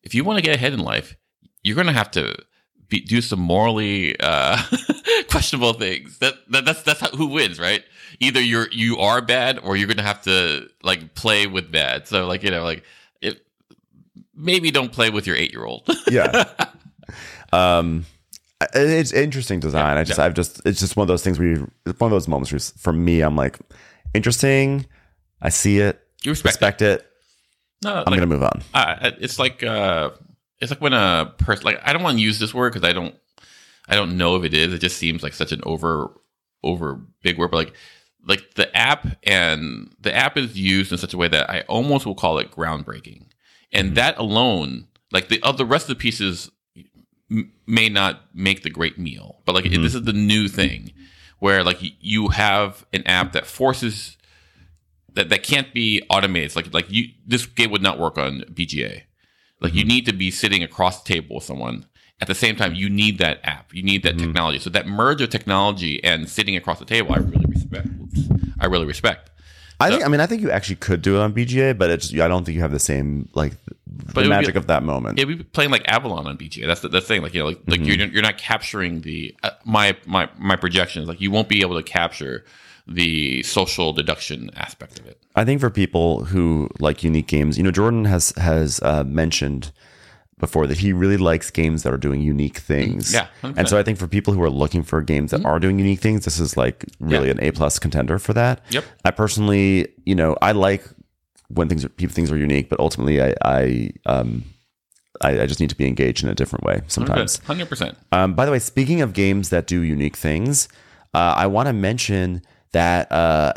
if you want to get ahead in life, you're gonna have to be, do some morally uh, questionable things. That, that that's that's how, who wins, right? Either you're you are bad, or you're gonna have to like play with bad. So, like, you know, like it. Maybe don't play with your eight year old. Yeah. um, it's interesting design. I just, I've just, it's just one of those things where you, it's one of those moments where for me, I'm like, interesting. I see it, You respect. respect it. No, I'm like- gonna move on. uh, it's like uh it's like when a person like i don't want to use this word because i don't i don't know if it is it just seems like such an over over big word but like like the app and the app is used in such a way that i almost will call it groundbreaking and mm-hmm. that alone like the of the rest of the pieces m- may not make the great meal but like mm-hmm. this is the new thing where like you have an app that forces that that can't be automated. It's like like you this game would not work on BGA. Like you mm-hmm. need to be sitting across the table with someone. At the same time, you need that app. You need that mm-hmm. technology. So that merge of technology and sitting across the table, I really respect. Oops. I really respect. I think. I mean, I think you actually could do it on BGA, but it's. I don't think you have the same like the would be- magic of that moment. Yeah, we playing like Avalon on BGA. That's the, that's the thing. Like you know, like, like you're mm-hmm. you're not capturing the uh, my my my projections. Like you won't be able to capture the social deduction aspect of it. I think for people who like unique games, you know, Jordan has has uh, mentioned before that he really likes games that are doing unique things. Yeah, and so I think for people who are looking for games that are doing unique things, this is like really Yeah. an A plus contender for that. Yep. I personally, you know, I like when things are people things are unique, but ultimately, I I um I, I just need to be engaged in a different way sometimes. Hundred percent. Um, by the way, speaking of games that do unique things, uh, I want to mention that uh,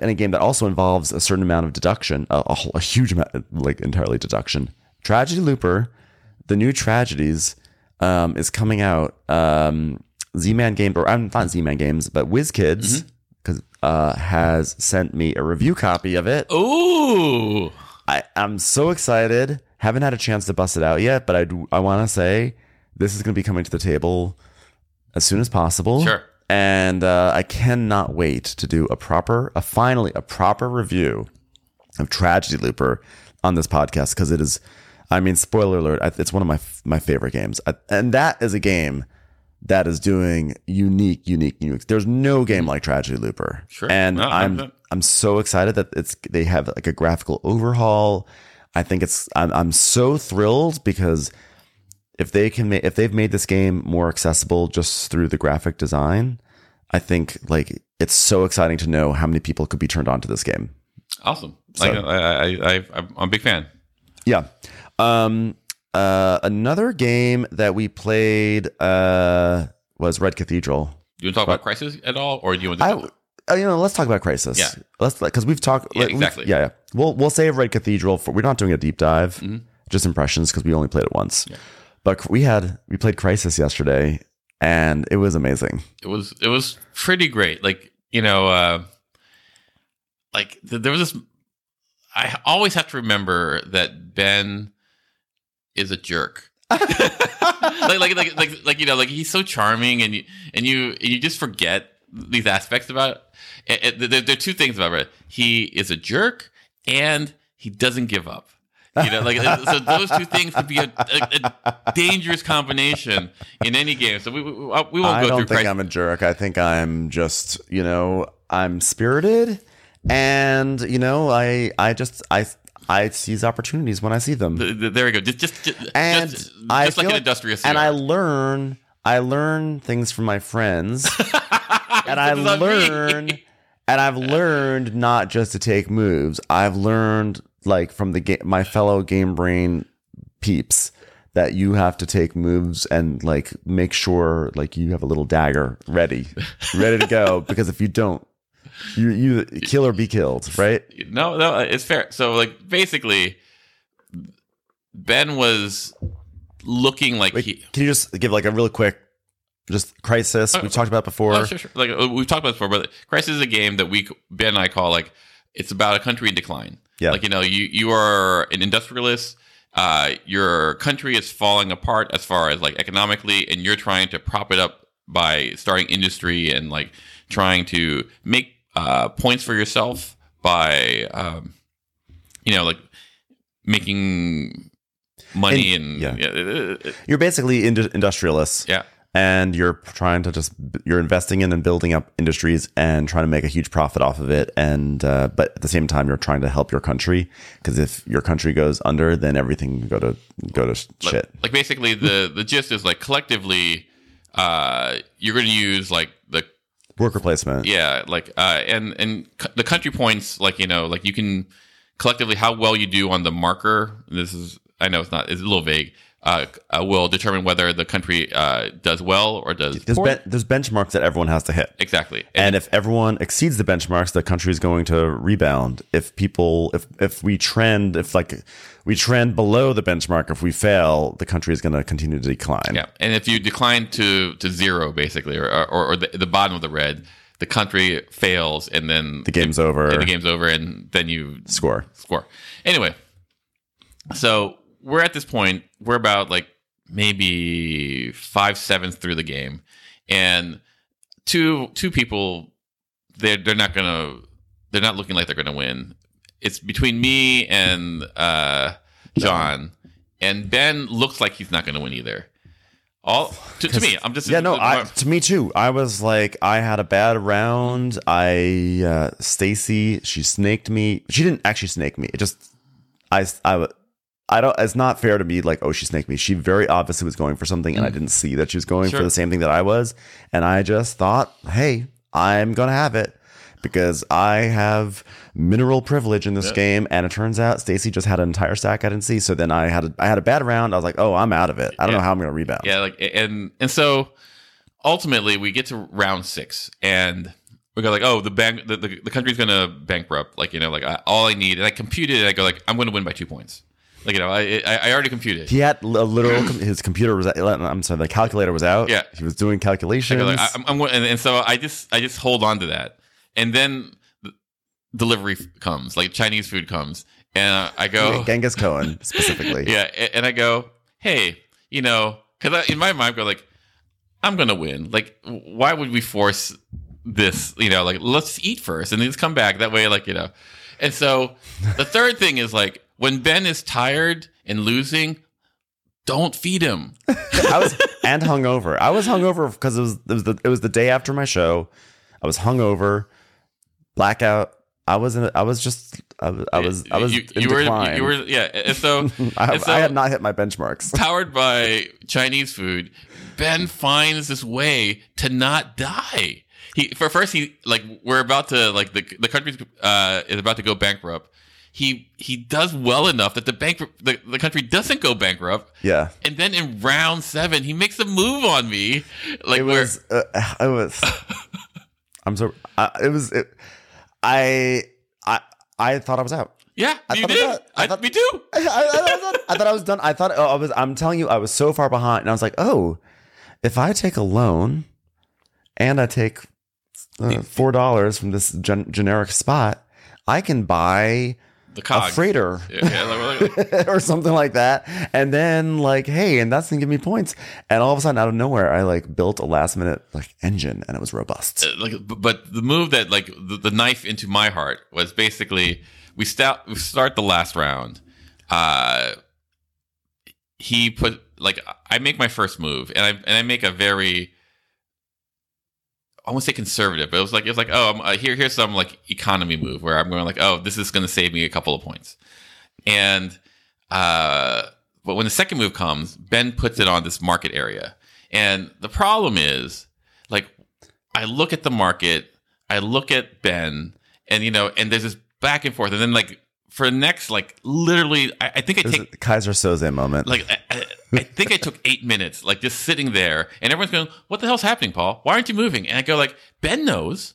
in a game that also involves a certain amount of deduction, a, a, a huge amount, like entirely deduction. Tragedy Looper, the new tragedies, um, is coming out. Um, Z-Man Games, or I'm not Z-Man games, but WizKids, because uh, has sent me a review copy of it. Ooh. I, I'm so excited. Haven't had a chance to bust it out yet, but I I want to say this is going to be coming to the table as soon as possible. Sure. And uh, I cannot wait to do a proper, a finally a proper review of Tragedy Looper on this podcast because it is. I mean, spoiler alert! It's one of my my favorite games, I, and that is a game that is doing unique, unique, unique. There's no game like Tragedy Looper. Sure. And No, I'm- I'm I'm so excited that it's they have like a graphical overhaul. I think it's I'm I'm so thrilled because if they can make if they've made this game more accessible just through the graphic design, I think like it's so exciting to know how many people could be turned on to this game. Awesome. Like, So- I, I, I, I'm a big fan. Yeah. Um uh another game that we played uh was Red Cathedral. Do you want to talk about Crisis at all, or do you want to? I, talk- uh, you know, let's talk about Crisis. Yeah. let's because we've talked. Yeah, like, we've- exactly. Yeah, yeah. We'll we'll save Red Cathedral for. We're not doing a deep dive, Mm-hmm. just impressions because we only played it once. But we had we played Crisis yesterday, and it was amazing. it was it was pretty great. Like you know, uh, like th- there was this. I always have to remember that Ben is a jerk. like, like like like like you know like he's so charming and you and you and you just forget these aspects about it. There, there are two things about it. He is a jerk and he doesn't give up. You know, like uh, so those two things could be a, a, a dangerous combination in any game. So we we, we won't go through I don't think Crisis. I'm a jerk. I think I'm just you know I'm spirited, and you know I I just I I seize opportunities when I see them. Th- th- There we go. Just, just, just, and just, I just like feel an industrious. and I learn I learn things from my friends, and I on me. learn, and I've learned not just to take moves. I've learned like from the game, my fellow game brain peeps that you have to take moves and like make sure like you have a little dagger ready, ready to go because if you don't, you you kill or be killed, right? No, no, it's fair. So, like, basically, Ben was looking like Wait, he. can you just give like a real quick, just crisis we've talked about before? Oh, sure, sure. Like uh, we've talked about before, but Crisis is a game that we Ben and I call like it's about a country in decline. Yeah. Like you know, you you are an industrialist. Uh, your country is falling apart as far as like economically, and you're trying to prop it up by starting industry and like trying to make uh, points for yourself by um, you know like making money and yeah. yeah, uh, uh, You're basically ind- industrialists. yeah. And you're trying to just you're investing in and building up industries and trying to make a huge profit off of it. And uh, but at the same time you're trying to help your country because if your country goes under then everything go to go to sh- shit. like basically the the gist is like collectively uh you're going to use like the work replacement yeah like uh and and the country points like you know like you can collectively how well you do on the marker this is i know it's not it's a little vague uh, uh will determine whether the country uh does well or does there's, ben- there's benchmarks that everyone has to hit. Exactly. And if everyone exceeds the benchmarks the country is going to rebound. If people if if we trend if like we trend below the benchmark if we fail the country is going to continue to decline. Yeah, and if you decline to to zero, basically, or or, or the, the bottom of the red, the country fails, and then the game's over. and the game's over, and then you score. Score. Anyway, so we're at this point. We're about like maybe five sevenths through the game, and two two people they're they're not gonna they're not looking like they're gonna win. It's between me and uh, John, and Ben looks like he's not gonna win either. All to, to me, I'm just Yeah, no, I, to me too. I was like, I had a bad round. I, uh, Stacy, she snaked me. She didn't actually snake me. It just, I, I, I don't, it's not fair to be like, oh, she snaked me. She very obviously was going for something and I mm. didn't see that she was going Sure. for the same thing that I was. And I just thought, hey, I'm going to have it because I have mineral privilege in this game. And it turns out Stacy just had an entire stack I didn't see. So then I had a, I had a bad round. I was like, oh, I'm out of it. I don't Yeah. know how I'm going to rebound. Yeah, like and and so ultimately we get to round six and we go like, oh, the bank, the, the, the country's gonna bankrupt. Like you know, like I, all I need, and I computed, it, I go like, I'm gonna win by two points. Like you know, I I, I already computed. He had a literal. his computer was. I'm sorry. The calculator was out. Yeah. he was doing calculations. like, I, I'm, I'm and, and so I just I just hold on to that, and then the delivery comes, like Chinese food comes, and I go, Genghis Cohen specifically. yeah, and I go, hey, you know, because in my mind, I go like, I'm gonna win. Like, why would we force this? You know, like let's eat first and then just come back. That way, like you know. And so the third thing is like when Ben is tired and losing, don't feed him. I was and hungover. I was hungover because it was it was the it was the day after my show. I was hungover, blackout. I was in. I was just. I was. I was. I was you, were, decline. you were, yeah. And so, I, and so I had not hit my benchmarks. powered by Chinese food, Ben finds this way to not die. He for first he like we're about to like the the country uh, is about to go bankrupt. He he does well enough that the bank the, the country doesn't go bankrupt. Yeah, And then in round seven, he makes a move on me. Like it where was. Uh, it was. I'm so. Uh, it was. It, I. I. I thought I was out. yeah, I you thought did. I I, thought- me too. I, I, I, thought, I thought I was done. I thought oh, I was. I'm telling you, I was so far behind, and I was like, oh, if I take a loan, and I take uh, four dollars from this gen- generic spot, I can buy The a freighter. Yeah, yeah, like- like- or something like that. And then like, hey, and that's gonna give me points. And all of a sudden, out of nowhere, I like built a last minute like engine, and it was robust. like but the move that like the, the knife into my heart was basically we start we start the last round uh he put like i make my first move and i and i make a very i won't say conservative but it was like it was like oh uh, here here's some like economy move where i'm going like oh this is going to save me a couple of points. And uh but when the second move comes ben puts it on this market area. And the problem is like I look at the market, I look at Ben, and you know, and there's this back and forth, and then like for the next like literally, I, I think I take Keyser Söze moment. like I, I, I think I took eight minutes, like just sitting there, and everyone's going, "What the hell's happening, Paul? Why aren't you moving?" And I go like, "Ben knows."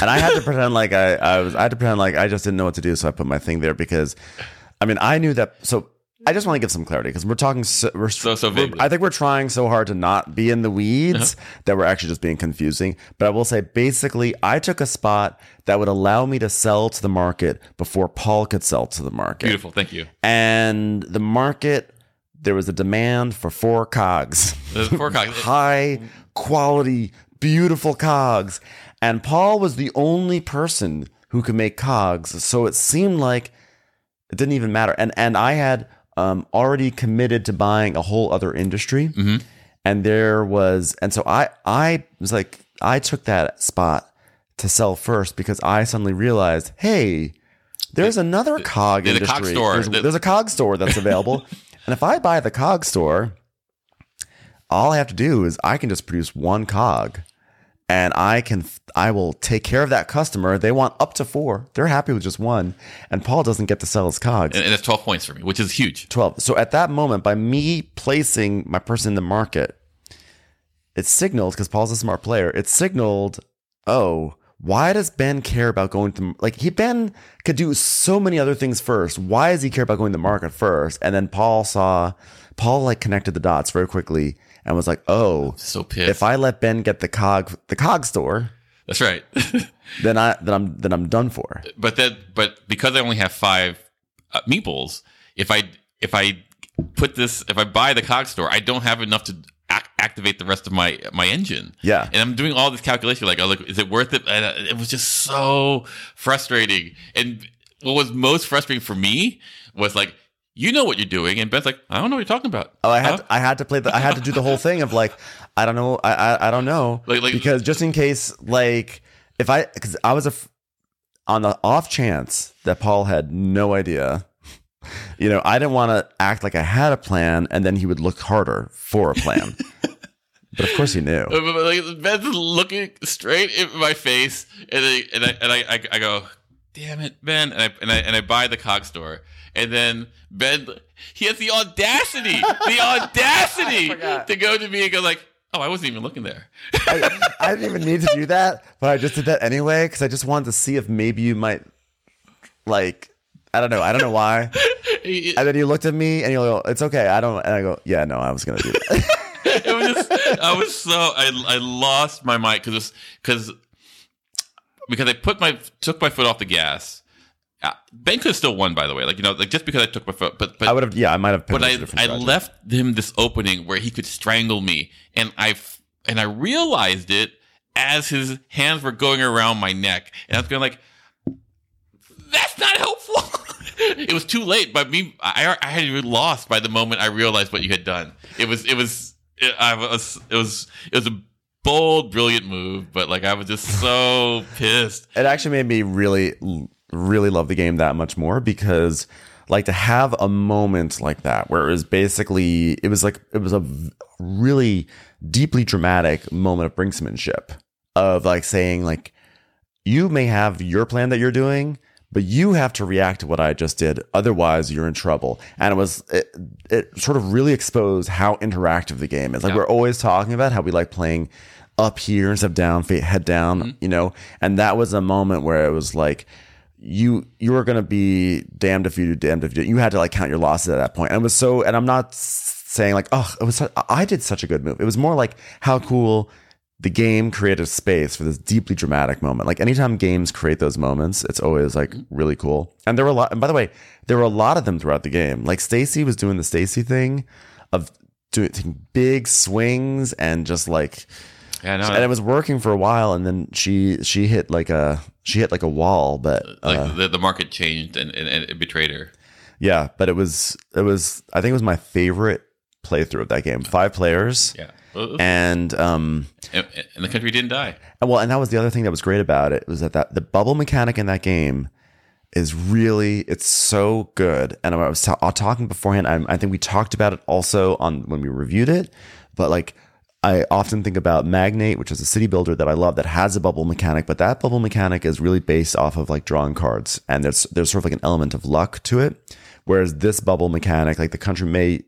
and I had to pretend like I, I was I had to pretend like I just didn't know what to do, so I put my thing there because I mean I knew that so I just want to give some clarity because we're talking so, we're, So- so we're- I think we're trying so hard to not be in the weeds uh-huh. that we're actually just being confusing. But I will say basically I took a spot that would allow me to sell to the market before Paul could sell to the market. Beautiful, thank you. And the market there was a demand for four cogs. Four cogs. high quality, beautiful cogs. And Paul was the only person who could make cogs. So it seemed like it didn't even matter. And and I had um, already committed to buying a whole other industry. And there was, and so I I was like, I took that spot to sell first because I suddenly realized, hey, there's another cog the- the cog industry. store. There's, The- there's a cog store that's available. and if I buy the cog store, all I have to do is I can just produce one cog and I can I will take care of that customer. They want up to four. They're happy with just one. And Paul doesn't get to sell his cogs. And, and it's twelve points for me, which is huge. 12. So at that moment, by me placing my person in the market, it signaled, because Paul's a smart player, it signaled, oh, why does Ben care about going to like he Ben could do so many other things first. Why does he care about going to the market first? And then Paul saw Paul like connected the dots very quickly and was like, oh, So pissed. if I let Ben get the cog the cog store, That's right. then I then I'm then I'm done for. but then, but because I only have five uh, meeples, if I if I put this, if I buy the cog store, I don't have enough to ac- activate the rest of my my engine. Yeah. and I'm doing all this calculation, like, oh, look, is it worth it? And uh, it was just so frustrating. And what was most frustrating for me was like, you know what you're doing, and Ben's like, I don't know what you're talking about. Oh, I had Huh? to, I had to play the I had to do the whole thing of like I don't know I I, I don't know Like- like- because just in case like if I because I was a on the off chance that Paul had no idea, you know I didn't want to act like I had a plan and then he would look harder for a plan. but of course he knew. Like Ben's looking straight in my face, and I, and I and I, I, I go, "Damn it, Ben!" And I and I and I buy the cog store, and then Ben, he has the audacity, the audacity to go to me and go like, "Oh, I wasn't even looking there." I, I didn't even need to do that, but I just did that anyway because I just wanted to see if maybe you might like I don't know I don't know why. And then you looked at me and you go, "It's okay, I don't." And I go, "Yeah, no, I was gonna do that." it was just, I was so I I lost my mind because because because I put my took my foot off the gas. Uh, ben could have still won, by the way. Like you know, like just because I took my foot, but but I would have, yeah, I might have. but I I left him this opening where he could strangle me, and I and I realized it as his hands were going around my neck, and I was going like, "That's not helpful." it was too late, but me, I I had lost by the moment I realized what you had done. It was it was it, I was it was it was a bold, brilliant move, but like I was just so pissed. it actually made me really really love the game that much more because like to have a moment like that where it was basically it was like it was a really deeply dramatic moment of brinksmanship of like saying like you may have your plan that you're doing but you have to react to what I just did otherwise you're in trouble. And it was it, it sort of really exposed how interactive the game is. Like Yeah. we're always talking about how we like playing up here instead of down fa- head down mm-hmm. you know? And that was a moment where it was like you you were gonna be damned if you do damned if you do you had to like count your losses at that point. And it was so and i'm not saying like oh it was i did such a good move. It was more like how cool the game created space for this deeply dramatic moment. Like anytime games create those moments it's always like really cool. And there were a lot and by the way there were a lot of them throughout the game. Like stacy was doing the stacy thing of doing taking big swings and just like Yeah, no, and it was working for a while and then she she hit like a she hit like a wall but like uh, the, the market changed and, and, and it betrayed her. yeah but it was it was i think it was my favorite playthrough of that game. Five players. Yeah, and um and, and the country didn't die. and well and that was the other thing that was great about it was that, that the bubble mechanic in that game is really it's so good. And i was uh, talking beforehand I, I think we talked about it also on when we reviewed it but like i often think about magnate which is a city builder that i love that has a bubble mechanic but that bubble mechanic is really based off of like drawing cards and there's there's sort of like an element of luck to it whereas this bubble mechanic like the country may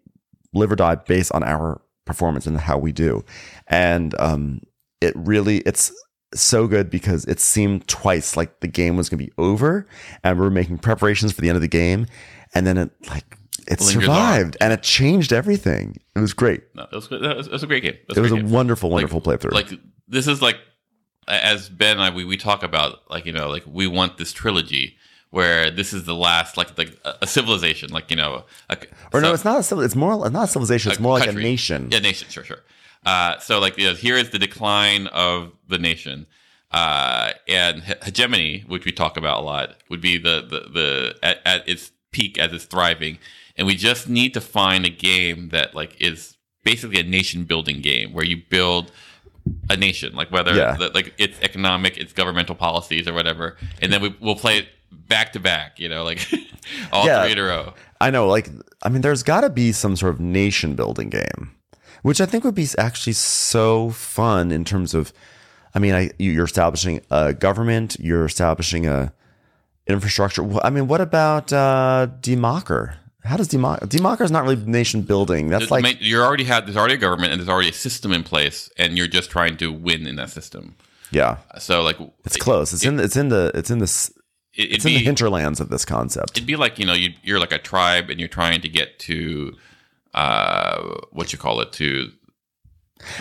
live or die based on our performance and how we do. And um it really it's so good because it seemed twice like the game was going to be over and we are making preparations for the end of the game and then it like it survived and it changed everything it was great No, it was, it was, it was a great game. it was a great game. wonderful wonderful playthrough Like this is like as Ben and I we, we talk about like you know like we want this trilogy where this is the last like like a, a civilization like you know a, or no it's not a civil it's more not a civilization it's more like a nation Yeah, nation. Sure, sure. Uh, so like you know, here is the decline of the nation, uh, and hegemony, which we talk about a lot, would be the the, the at, at its peak as it's thriving, and we just need to find a game that like is basically a nation building game where you build a nation, like whether Yeah. the, like it's economic, it's governmental policies or whatever, and then we, we'll play it back to back, you know, like all Yeah. three in a row. I know, like, I mean, there's got to be some sort of nation building game, which I think would be actually so fun in terms of, I mean, I you- you're establishing a government, you're establishing a infrastructure. I mean, what about uh, Die Macher? How does Die Macher? Democker is not really nation building. That's There's- like, you already have there's already a government and there's already a system in place, and you're just trying to win in that system. yeah, So like it's close. It's in, it's in the, it's in the, it, it's in be the hinterlands of this concept. it'd be like you know you, you're like a tribe and you're trying to get to uh what you call it to,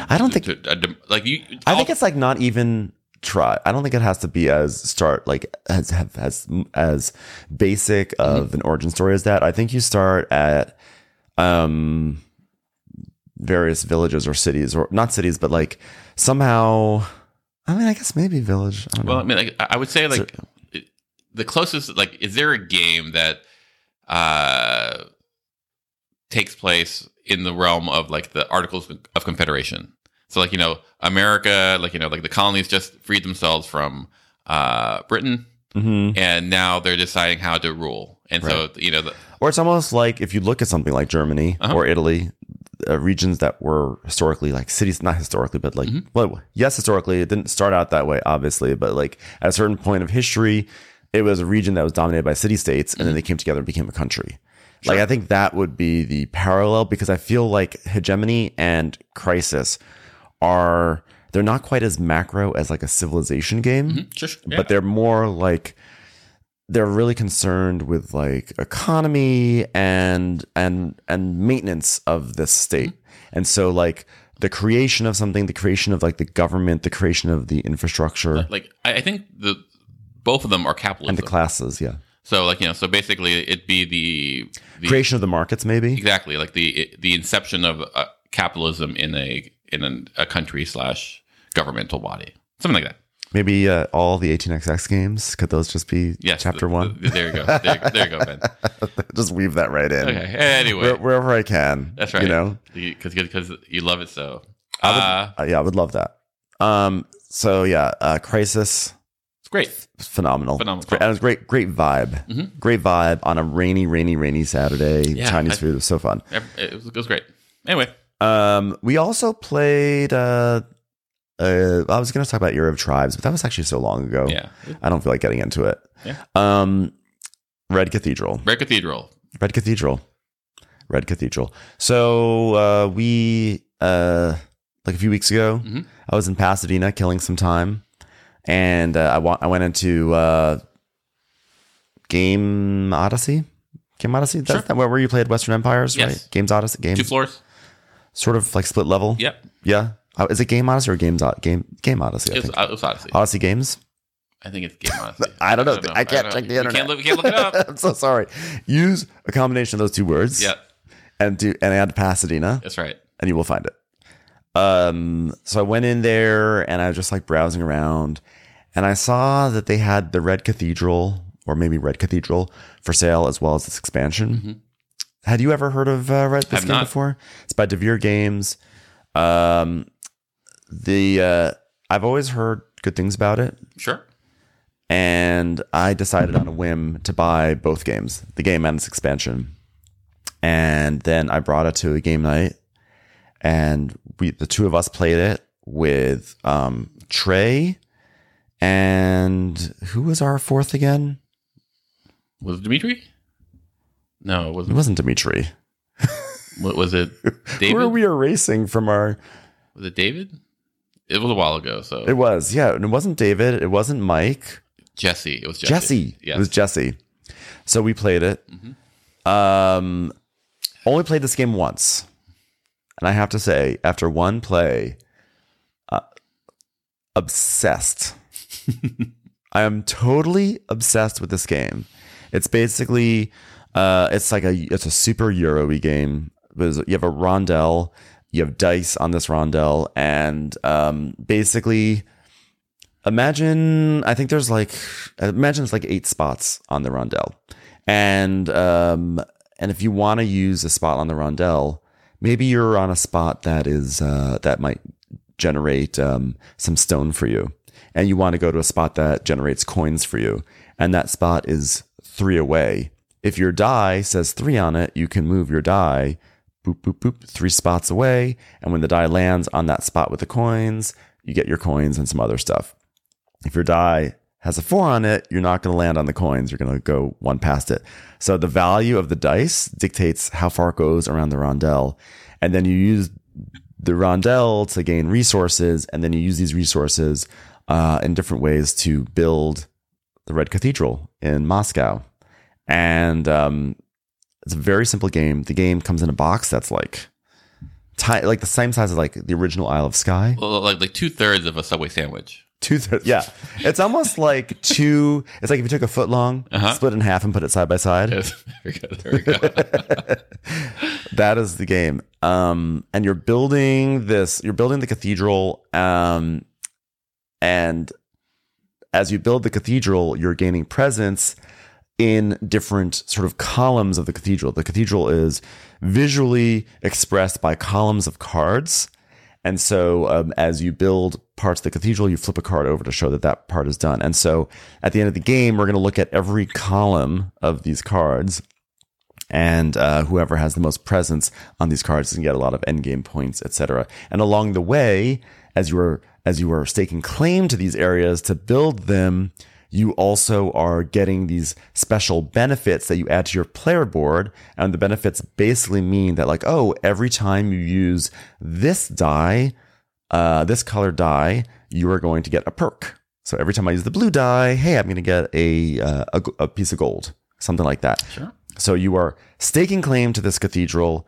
I don't think to like you. I think it's like not even try. I don't think it has to be as start like as as as basic of an origin story as that. I think you start at um various villages or cities or not cities, but like somehow. I mean, I guess maybe village. I don't know. Well, I mean, like, I would say like it- the closest. Like, is there a game that uh takes place in the realm of like the Articles of Confederation? So, like you know, America, like you know, like the colonies just freed themselves from uh Britain, Mhm. and now they're deciding how to rule. And so, you know, the, Or it's almost like if you look at something like Germany Uh-huh. or Italy, uh, regions that were historically like cities, not historically, but like, Mm-hmm. well, yes, historically, it didn't start out that way, obviously, but like at a certain point of history, it was a region that was dominated by city states and then Mm-hmm. they came together and became a country. Like, I think that would be the parallel because I feel like hegemony and crisis are, they're not quite as macro as like a civilization game sure, yeah. but they're more like they're really concerned with like economy and and and maintenance of this state and so like the creation of something the creation of like the government the creation of the infrastructure like I, I think the both of them are capitalism. and the classes, yeah. so like you know, so basically it'd be the, the Creation of the markets, maybe. exactly like the the inception of uh, capitalism in a in a, a country slash governmental body, something like that. Maybe uh, all the 18xx games. Could those just be Yes, chapter one? th- there you go. There, there you go, Ben. just weave that right in. Okay. Anyway, Where, wherever I can. that's right. You know? because because you love it so. I would, Uh, uh, yeah, I would love that. Um. So yeah, uh, Crisis, it's great. phenomenal. Phenomenal. It's great. And it was great, great vibe. Mhm. Great vibe on a rainy, rainy, rainy Saturday. Yeah, Chinese I- food was so fun. It was, it was great. Anyway, Um, we also played. Uh, uh, I was going to talk about Year of Tribes, but that was actually so long ago. yeah, I don't feel like getting into it. Yeah. Um, Red Cathedral. Red Cathedral. Red Cathedral. Red Cathedral. So uh, we uh, like a few weeks ago, Mhm. I was in Pasadena killing some time, and uh, I wa- I went into uh, Game Odyssey. Game Odyssey. That's Sure. that where where you played Western Empires, Yes. right? Games Odyssey. Game Two floors. Sort of like split level. Yep. Yeah. Uh, is it Game Odyssey or Games O- Game Game Odyssey? I It was, think. it was Odyssey. Odyssey Games. I think it's Game Odyssey. I don't know. I can't check the internet. Can't look, we can't look it up. I'm so sorry. Use a combination of those two words. yeah, And do and add Pasadena. that's right. and you will find it. Um, so I went in there and I was just like browsing around and I saw that they had the Red Cathedral or maybe Red Cathedral for sale as well as this expansion. Had you ever heard of uh, Red this game not. before? It's by Devir Games. Um, the uh, I've always heard good things about it, Sure. and I decided on a whim to buy both games, the game and its expansion. And then I brought it to a game night, and we the two of us played it with um, Trey, and who was our fourth again? Was it Dimitri? No, it It wasn't. It wasn't Dimitri. What was it? David? Who are we erasing from our? Was it David? It was a while ago. So It was yeah, and it wasn't David. It wasn't Mike. Jesse. It was Jesse. Jesse. Yes. It was Jesse. So we played it. Um, only played this game once, and I have to say, after one play, uh, obsessed. I am totally obsessed with this game. It's basically, uh, it's like a it's a super Euro-y game. You have a rondel, you have dice on this rondel, and um, basically imagine i think there's like imagine it's like eight spots on the rondel, and um and if you want to use a spot on the rondel, maybe you're on a spot that is uh that might generate um some stone for you. And you want to go to a spot that generates coins for you. And that spot is three away if your die says three on it you can move your die boop boop boop three spots away and when the die lands on that spot with the coins you get your coins and some other stuff if your die has a four on it, you're not going to land on the coins. You're going to go one past it. So the value of the dice dictates how far it goes around the rondel. And then you use the rondel to gain resources. And then you use these resources uh, in different ways to build the Red Cathedral in Moscow. And um, it's a very simple game. The game comes in a box that's like, ti- like the same size as like the original Isle of Skye. Well, like like two thirds of a Subway sandwich. Two thirds. Yeah, it's almost like two. It's like if you took a foot long, Uh-huh. split it in half, and put it side by side. Yes. Very good. There we go. That is the game. Um, and you're building this. You're building the cathedral. Um, and as you build the cathedral, you're gaining presence in different sort of columns of the cathedral. The cathedral is visually expressed by columns of cards. And so, um, as you build parts of the cathedral, you flip a card over to show that that part is done. And so, at the end of the game, we're going to look at every column of these cards, and uh, whoever has the most presence on these cards can get a lot of endgame points, etc. And along the way, as you are as you are staking claim to these areas to build them, you also are getting these special benefits that you add to your player board. And the benefits basically mean that, like, oh, every time you use this die, uh, this color die, you are going to get a perk. So every time I use the blue die, hey, I'm going to get a, uh, a a piece of gold, something like that. Sure. So you are staking claim to this cathedral,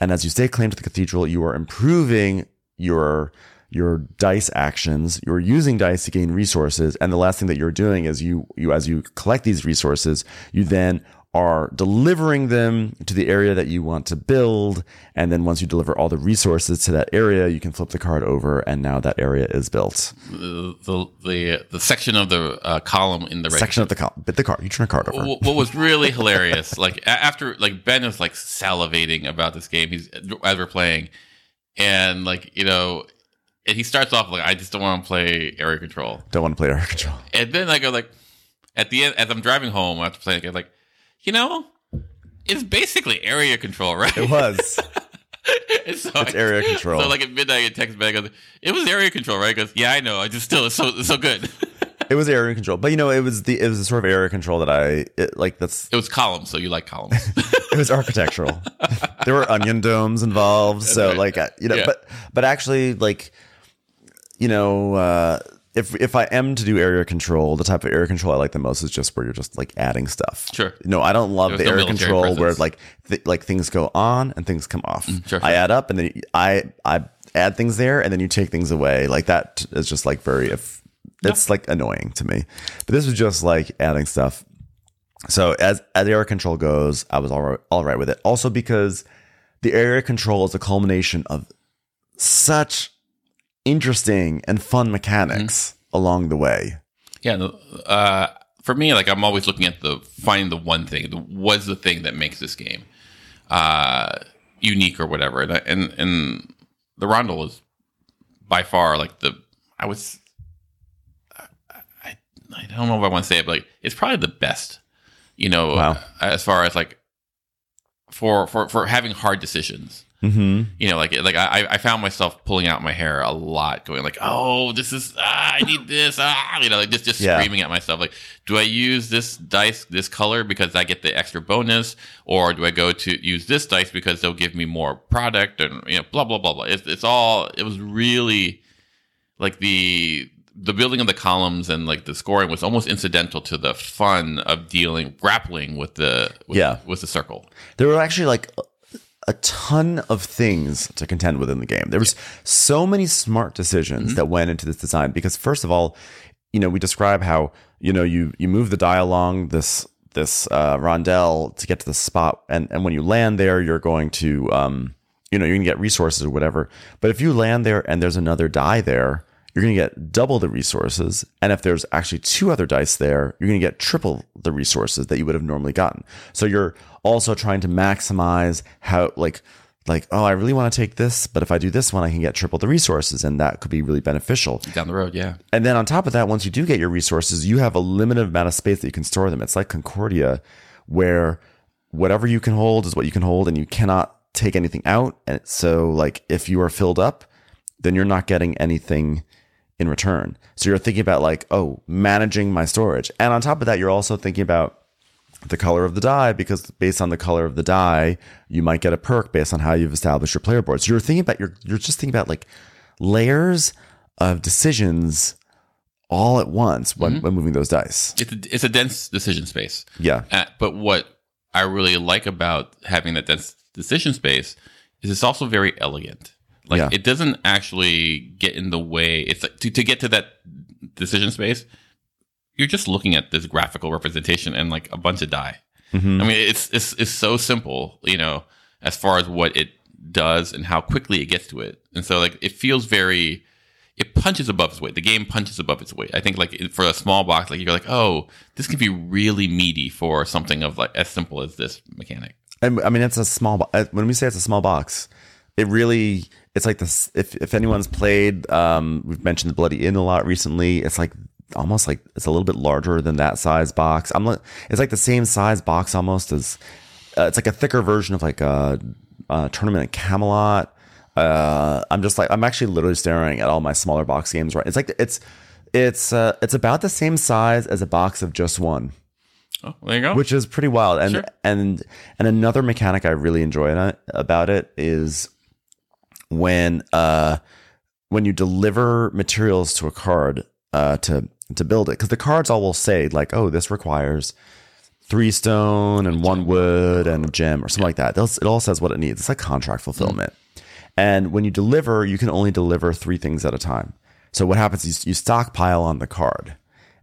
and as you stake claim to the cathedral, you are improving your your dice actions. You're using dice to gain resources, and the last thing that you're doing is you you as you collect these resources, you then are delivering them to the area that you want to build. And then once you deliver all the resources to that area, you can flip the card over, and now that area is built. The the the, the section of the uh, column in the right Section of the card, bit the card. You turn a card over. Wh- what was really hilarious, like after like Ben is like salivating about this game, he's as we're playing, and like you know, and he starts off like I just don't want to play area control, Don't want to play area control. and then I go like at the end as I'm driving home after playing, I'm like, you know, it's basically area control, right? It was. So It's I- area control. So like at midnight, I text goes, it was area control, right? Goes, yeah, I know. I just still it's so it's so good. It was area control, but you know, it was the it was the sort of area control that I it, like. That's it was columns, so you like columns. it was architectural. there were onion domes involved, so right. like you know, Yeah. but but actually, like you know, uh, if if I am to do area control, the type of area control I like the most is just where you're just like adding stuff. Sure. No, I don't love There's the no area control where like th- like things go on and things come off. Mm, sure, I add up and then I I add things there and then you take things away. Like that is just like very if it's like annoying to me. But this was just like adding stuff. So as as area control goes, I was all right, all right with it. Also because the area control is a culmination of such interesting and fun mechanics along the way. Yeah, uh, for me, like I'm always looking at the finding the one thing. The, what's the thing that makes this game uh, unique or whatever? And and and the Rondel is by far like the I was I I don't know if I want to say it, but like it's probably the best. You know, Wow. as far as like for for for having hard decisions Mm-hmm. you know, like like I, I found myself pulling out my hair a lot, going like, "Oh, this is ah, I need this," ah, you know, like just just Yeah. screaming at myself, like, "Do I use this dice, this color because I get the extra bonus, or do I go to use this dice because they'll give me more product?" And you know, blah blah blah blah. It's it's all. It was really like the the building of the columns and like the scoring was almost incidental to the fun of dealing grappling with the with, Yeah. with the circle. There were actually like a ton of things to contend with in the game. There was so many smart decisions that went into this design because first of all, you know, we describe how, you know, you you move the die along this this uh, rondelle to get to the spot and and when you land there, you're going to um you know, you're going to get resources or whatever. But if you land there and there's another die there, you're going to get double the resources. And if there's actually two other dice there, you're going to get triple the resources that you would have normally gotten. So you're also trying to maximize how, like, like, oh, I really want to take this, but if I do this one, I can get triple the resources, and that could be really beneficial. Down the road, yeah. And then on top of that, once you do get your resources, you have a limited amount of space that you can store them. It's like Concordia, where whatever you can hold is what you can hold, and you cannot take anything out. And so, like, if you are filled up, then you're not getting anything in return. So you're thinking about like, oh, managing my storage. And on top of that, you're also thinking about the color of the die because based on the color of the die, you might get a perk based on how you've established your player board. So you're thinking about you're you're just thinking about like layers of decisions all at once when, when moving those dice. It's a, it's a dense decision space. Yeah. Uh, but what I really like about having that dense decision space is it's also very elegant. Like Yeah. it doesn't actually get in the way. It's like to, to get to that decision space, you're just looking at this graphical representation and like a bunch of die. Mhm. I mean, it's it's it's so simple, you know, as far as what it does and how quickly it gets to it. And so like it feels very it punches above its weight. The game punches above its weight. I think like for a small box, like you're like, oh, this can be really meaty for something of like as simple as this mechanic. And I mean, it's a small. bo- uh, When we say it's a small box, it really it's like this. If if anyone's played, um, we've mentioned the Bloody Inn a lot recently. It's like almost like it's a little bit larger than that size box. I'm. It's like the same size box almost as. Uh, it's like a thicker version of like a, a tournament at Camelot. Uh, I'm just like I'm actually literally staring at all my smaller box games right. It's like it's it's uh, it's about the same size as a box of just one Oh, there you go. which is pretty wild. And Sure. and and another mechanic I really enjoy about it is when uh when you deliver materials to a card uh to to build it because the cards all will say like oh this requires three stone and one wood and a gem or something like that. It all says what it needs. It's like contract fulfillment. And when you deliver, you can only deliver three things at a time. So what happens is you stockpile on the card,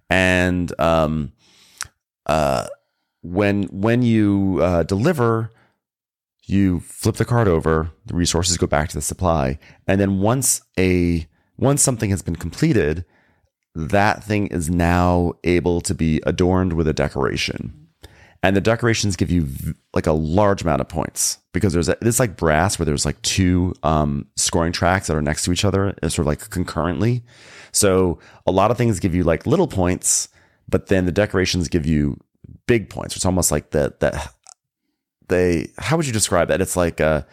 and um, uh, when when you uh, deliver, you flip the card over. The resources go back to the supply, and then once a once something has been completed, that thing is now able to be adorned with a decoration. And the decorations give you v- like a large amount of points because there's a, it's like brass where there's like two um, scoring tracks that are next to each other, uh, sort of like concurrently. So a lot of things give you like little points, but then the decorations give you big points. It's almost like that that they how would you describe that? It's like a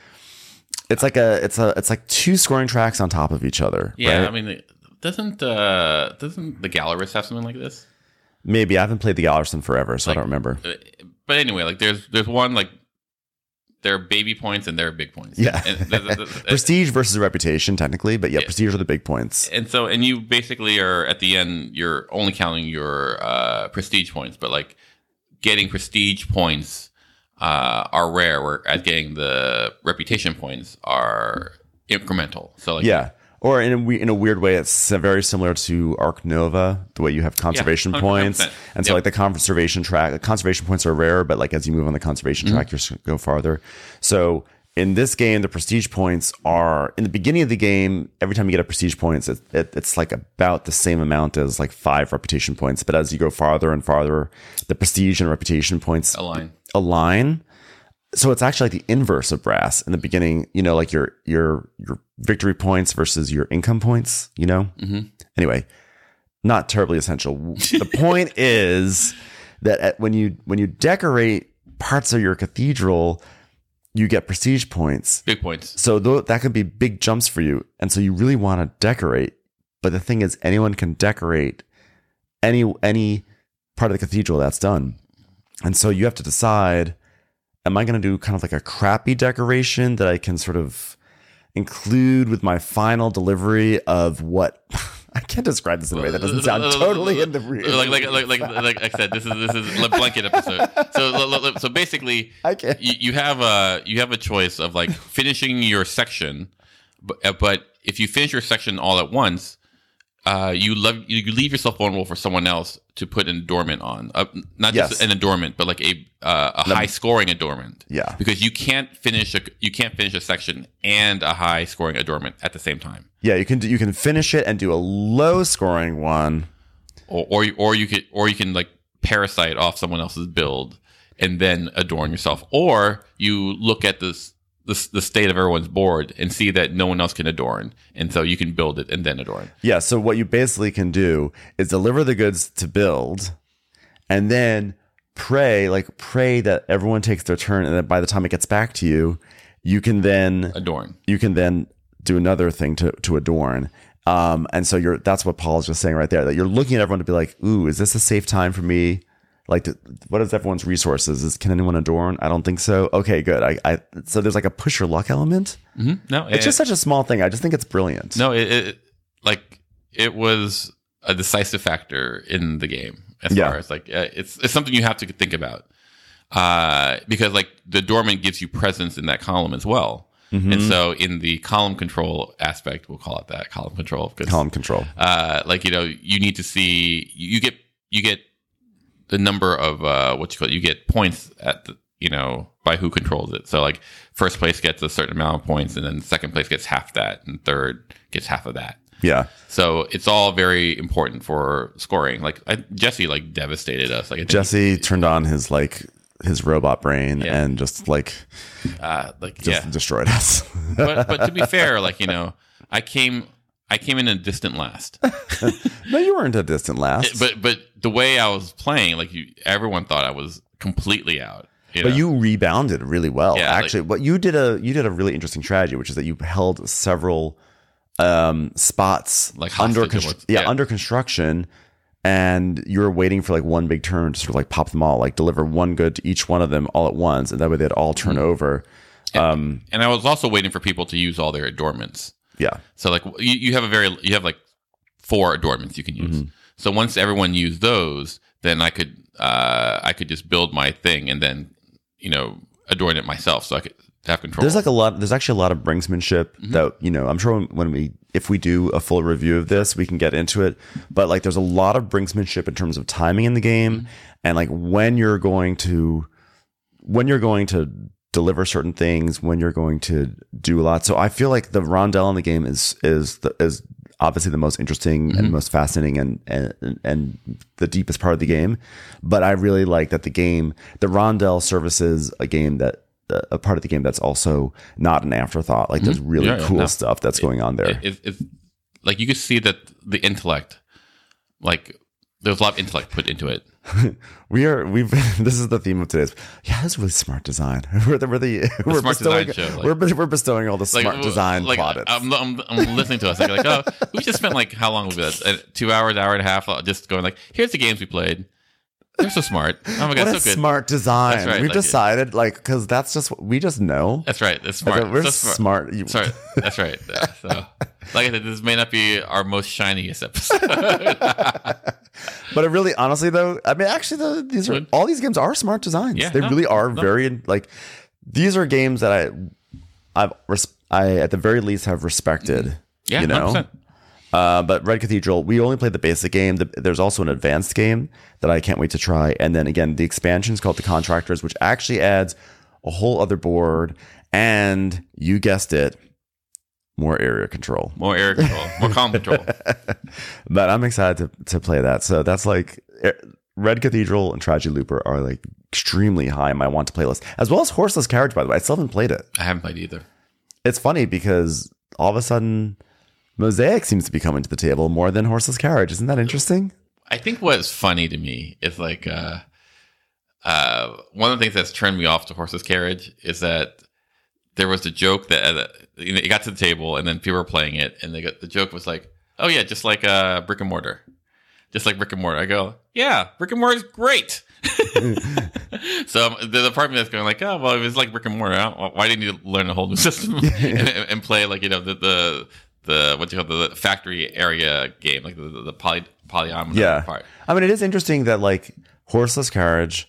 it's like a it's a it's like two scoring tracks on top of each other. Yeah, right? I mean, doesn't uh, doesn't the Gallerist have something like this? Maybe I haven't played the Gallerson forever, so I don't remember. Uh, But anyway, like there's there's one like there are baby points and there are big points. Yeah. and, th- th- th- Prestige versus reputation, technically, but yeah, prestige are the big points. and so and you basically are at the end you're only counting your uh, prestige points, but like getting prestige points uh, are rare, whereas getting the reputation points are incremental. So like Yeah. Or in a, we- in a weird way, it's very similar to Ark Nova, the way you have conservation 100%. points. And so, Yep. like, the conservation track, conservation points are rare, but like as you move on the conservation Mm-hmm. track, you go farther. So, in this game, the prestige points are in the beginning of the game. Every time you get a prestige points, it, it, it's like about the same amount as like five reputation points. But as you go farther and farther, the prestige and reputation points align. align. So it's actually like the inverse of brass in the beginning, you know, like your your your victory points versus your income points, you know? Mm-hmm. Anyway, not terribly essential. the point is that at, when you when you decorate parts of your cathedral, you get prestige points. Big points. So th- that could be big jumps for you. And so you really want to decorate. But the thing is anyone can decorate any any part of the cathedral that's done. And so you have to decide am I going to do kind of like a crappy decoration that I can sort of include with my final delivery of what I can't describe this in a way that doesn't sound totally in the like like like like like I said, this is this is a blanket episode. So so basically, I can't. you, you have a you have a choice of like finishing your section, but but if you finish your section all at once, uh, you love you leave yourself vulnerable for someone else to put an adornment on, uh, not just Yes. an adornment, but like a uh, a high scoring adornment. Yeah. because you can't finish a you can't finish a section and a high scoring adornment at the same time. Yeah, you can do, you can finish it and do a low scoring one. or or you, or you could or you can like parasite off someone else's build and then adorn yourself or you look at this the, the state of everyone's board and see that no one else can adorn and so you can build it and then adorn Yeah, so what you basically can do is deliver the goods to build and then pray, like pray that everyone takes their turn and that by the time it gets back to you, you can then adorn you can then do another thing to to adorn. Um, and so you're that's what Paul's just saying right there that you're looking at everyone to be like, "Ooh, is this a safe time for me?" Like, to, what is everyone's resources? Is can anyone adorn? I don't think so. Okay, good. I, I so there's like a push your luck element. no It's just such a small thing. I just think it's brilliant. no it, it like it was a decisive factor in the game as Yeah. far as like uh, it's it's something you have to think about uh, because like the dormant gives you presence in that column as well. Mm-hmm. And so in the column control aspect, we'll call it that column control. column control. uh, like you know, you need to see you get you get the number of uh, what you call it, you get points at the you know by who controls it. So like first place gets a certain amount of points, and then second place gets half that, and third gets half of that. Yeah. So it's all very important for scoring. Like I, Jesse, like devastated us. Like Jesse turned on his like his robot brain Yeah. and just like uh, like just yeah. destroyed us. But but to be fair, like you know, I came I came in a distant last. no, you weren't a distant last. but but the way I was playing, like you, everyone thought I was completely out. You But know? you rebounded really well. Yeah, like- Actually, what you did a you did a really interesting strategy, which is that you held several um, spots Like under hostage constr- almost. yeah, Yeah. under construction, and you were waiting for like one big turn to sort of like pop them all, like deliver one good to each one of them all at once, and that way they'd all turn Mm-hmm. over. Um, and I was also waiting for people to use all their adornments. Yeah, So like you, you have a very you have like four adornments you can use. Mm-hmm. So once everyone used those, then I could uh, I could just build my thing and then you know adorn it myself. So I could have control. There's like a lot. There's actually a lot of brinksmanship that you know. I'm sure when, when we, if we do a full review of this, we can get into it. But like, there's a lot of brinksmanship in terms of timing in the game, and like when you're going to, when you're going to deliver certain things, when you're going to do a lot. So I feel like the rondelle in the game is is the, is obviously the most interesting and mm-hmm. most fascinating and, and and the deepest part of the game. But I really like that the game, the rondelle services a game that a part of the game that's also not an afterthought. Like there's mm-hmm. really Yeah, cool no. stuff that's going on there. it, it, it's like you could see that the intellect, like there's a lot of intellect put into it. we are we've this is the theme of today's. Yeah, that's really smart design. We're the we're the, we're smart bestowing design show, like- we're we're bestowing all the Like smart design like plaudits. I'm, I'm, I'm listening to us. Like, like, oh, we just spent like how long was that? Uh, Two hours, hour and a half, uh, just going like, here's the games we played. They're so smart. Oh my god, what a good. smart design. Right, We've like it- decided like because that's just what we just know. That's right. That's Like, smart. we're so smart. smart. Sorry, that's right. Yeah, so, like I said, this may not be our most shiniest episode. But it really, honestly, though, I mean, actually, though, these are all these games are smart designs. Yeah, they no, really are no. very like. These are games that I, I've, res- I at the very least have respected. yeah, you know. 100%. Uh, but Red Cathedral, we only played the basic game. The, there's also an advanced game that I can't wait to try. And then again, the expansion is called the Contractors, which actually adds a whole other board. And you guessed it, more area control. more area control, more calm control. But I'm excited to, to play that. So that's like eh, Red Cathedral and Tragedy Looper are like extremely high on my want to play list, as well as Horseless Carriage. By the way, I still haven't played it. I haven't played either. It's funny because all of a sudden, Mosaic seems to be coming to the table more than Horseless Carriage. Isn't that interesting? I think what's funny to me is like uh, uh, one of the things that's turned me off to horse's carriage is that there was the joke that uh, you know, it got to the table and then people were playing it and they got the joke was like, oh yeah, just like uh, brick and mortar, just like brick and mortar. I go, yeah, brick and mortar is great. so um, the department that's going like, oh well, it was like brick and mortar, why didn't you learn a whole new system and, and play like you know the the the what you call the factory area game, like the the, the poly polyomino Yeah. part. I mean, it is interesting that like Horseless Carriage,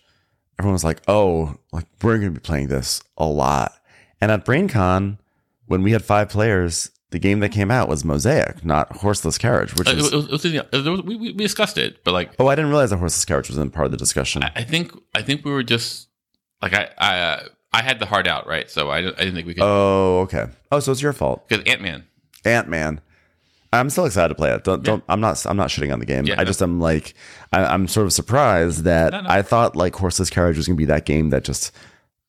everyone was like, oh, like we're going to be playing this a lot. And at BrainCon, when we had five players, the game that came out was Mosaic, not Horseless Carriage, which Uh, is. it was, it was- it was- we, we discussed it, but like Oh, I didn't realize that Horseless Carriage was in part of the discussion. I think I think we were just like I I uh, I had the heart out right, so I, I didn't think we could oh, okay. Oh, so it's your fault. because Ant Man. Ant Man. I'm still excited to play it. Don't, don't. I'm not. I'm not shitting on the game. Yeah, I no. just am like. I, I'm sort of surprised that No, no. I thought like Horseless Carriage was going to be that game that just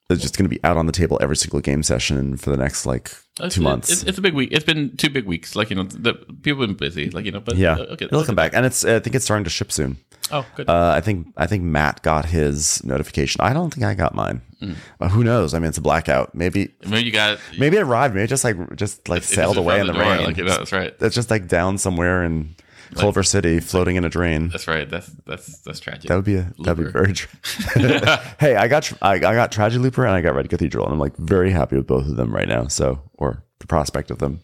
is just going to be out on the table every single game session for the next like two months. It's, it's a big week. It's been two big weeks. Like you know, the people have been busy. Like you know, but yeah, uh, okay, it'll come back, and it's. I think it's starting to ship soon. Oh, good. Uh, I think. I think Matt got his notification. I don't think I got mine. Mm. Uh, who knows? I mean, it's a blackout. Maybe. Maybe you got Maybe it arrived. Maybe it just like just like it sailed away in the, door, rain. Like you know, that's right. It's just like down somewhere in Culver City, floating in a drain. That's right. That's that's that's tragic. That would be a, that'd be very. Tra- hey, I got I, I got Tragedy Looper and I got Red Cathedral, and I'm like very happy with both of them right now. So, or the prospect of them.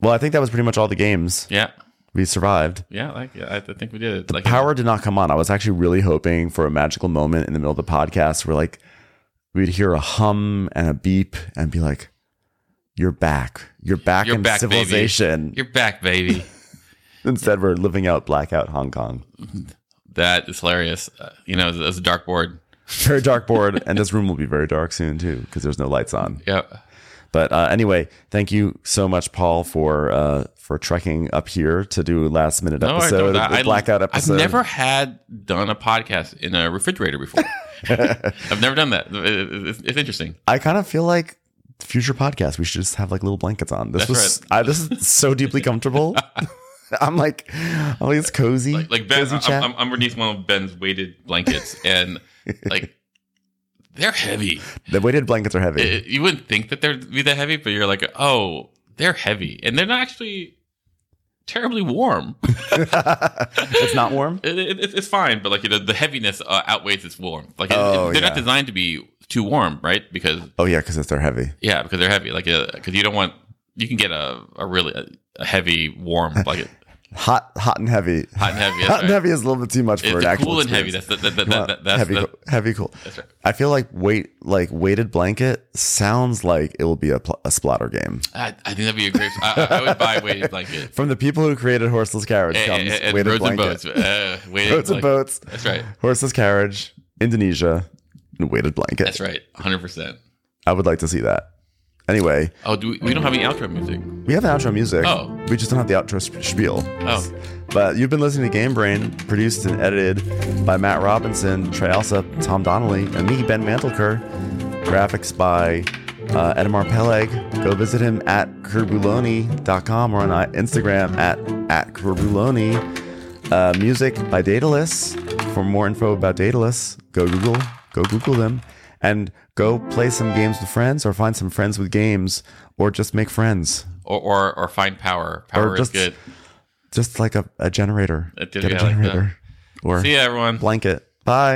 Well, I think that was pretty much all the games yeah, we survived. yeah. Like yeah, I think we did it. Like Power did not come on. I was actually really hoping for a magical moment in the middle of the podcast where like we'd hear a hum and a beep and be like, "You're back. You're back You're in back, baby. civilization." You're back, baby. Instead, we're living out blackout Hong Kong. that is hilarious. Uh, you know, as a dark board. Very dark board, and this room will be very dark soon too because there's no lights on. Yep. But uh, anyway, thank you so much, Paul, for uh, for trekking up here to do a last minute No, I episode, don't. I- blackout episode. I've never had done a podcast in a refrigerator before. I've never done that. It- it- It's, it's interesting. I kind of feel like future podcasts we should just have like little blankets on. This That's was I, this is so deeply comfortable. I'm like, oh, it's cozy, Like, like Ben, cozy I'm, chat. I'm underneath one of Ben's weighted blankets, and like they're heavy. the weighted blankets are heavy. It- you wouldn't think that they'd be that heavy, but you're like, oh, they're heavy, and they're not actually terribly warm. it's not warm. It, it, it's- fine, but like you know, the heaviness uh, outweighs its warmth. Like it- Oh, they're yeah. not designed to be too warm, right? Because Oh yeah, because they're heavy. yeah, because they're heavy. Like uh, because you don't want you can get a a really a, a heavy warm like hot, hot and heavy. Hot and heavy. Hot and heavy is a little bit too much for It's an the actual cool and heavy. That's the, that, that, that, that's heavy, the, heavy, cool. That's right. I feel like weight, like weighted blanket sounds like it will be a, pl- a Splotter game. I, I think that'd be a great. I, I would buy a weighted blanket. From the people who created Horseless Carriage And, comes and, and weighted roads and boats. Uh, weighted Boats and boats. That's right. Horseless Carriage, Indonesia, and weighted blanket. That's right. 100. percent I would like to see that. Anyway, Oh, do we, we don't have any outro music. we have an outro music. Oh. We just don't have the outro sp- spiel. Oh, But you've been listening to Game Brain, produced and edited by Matt Robinson, Trey Alsop, Tom Donnelly, and me, Ben Mantelker. Graphics by uh, Edamar Peleg. Go visit him at kerbuloni.com or on uh, Instagram at, at kerbuloni. Uh, music by Daedalus. For more info about Daedalus, go Google, go Google them, and go play some games with friends, or find some friends with games, or just make friends. or or, or find power. Power is just- good. Just like a, a generator. A Get a generator, like Or See ya, everyone. blanket. Bye.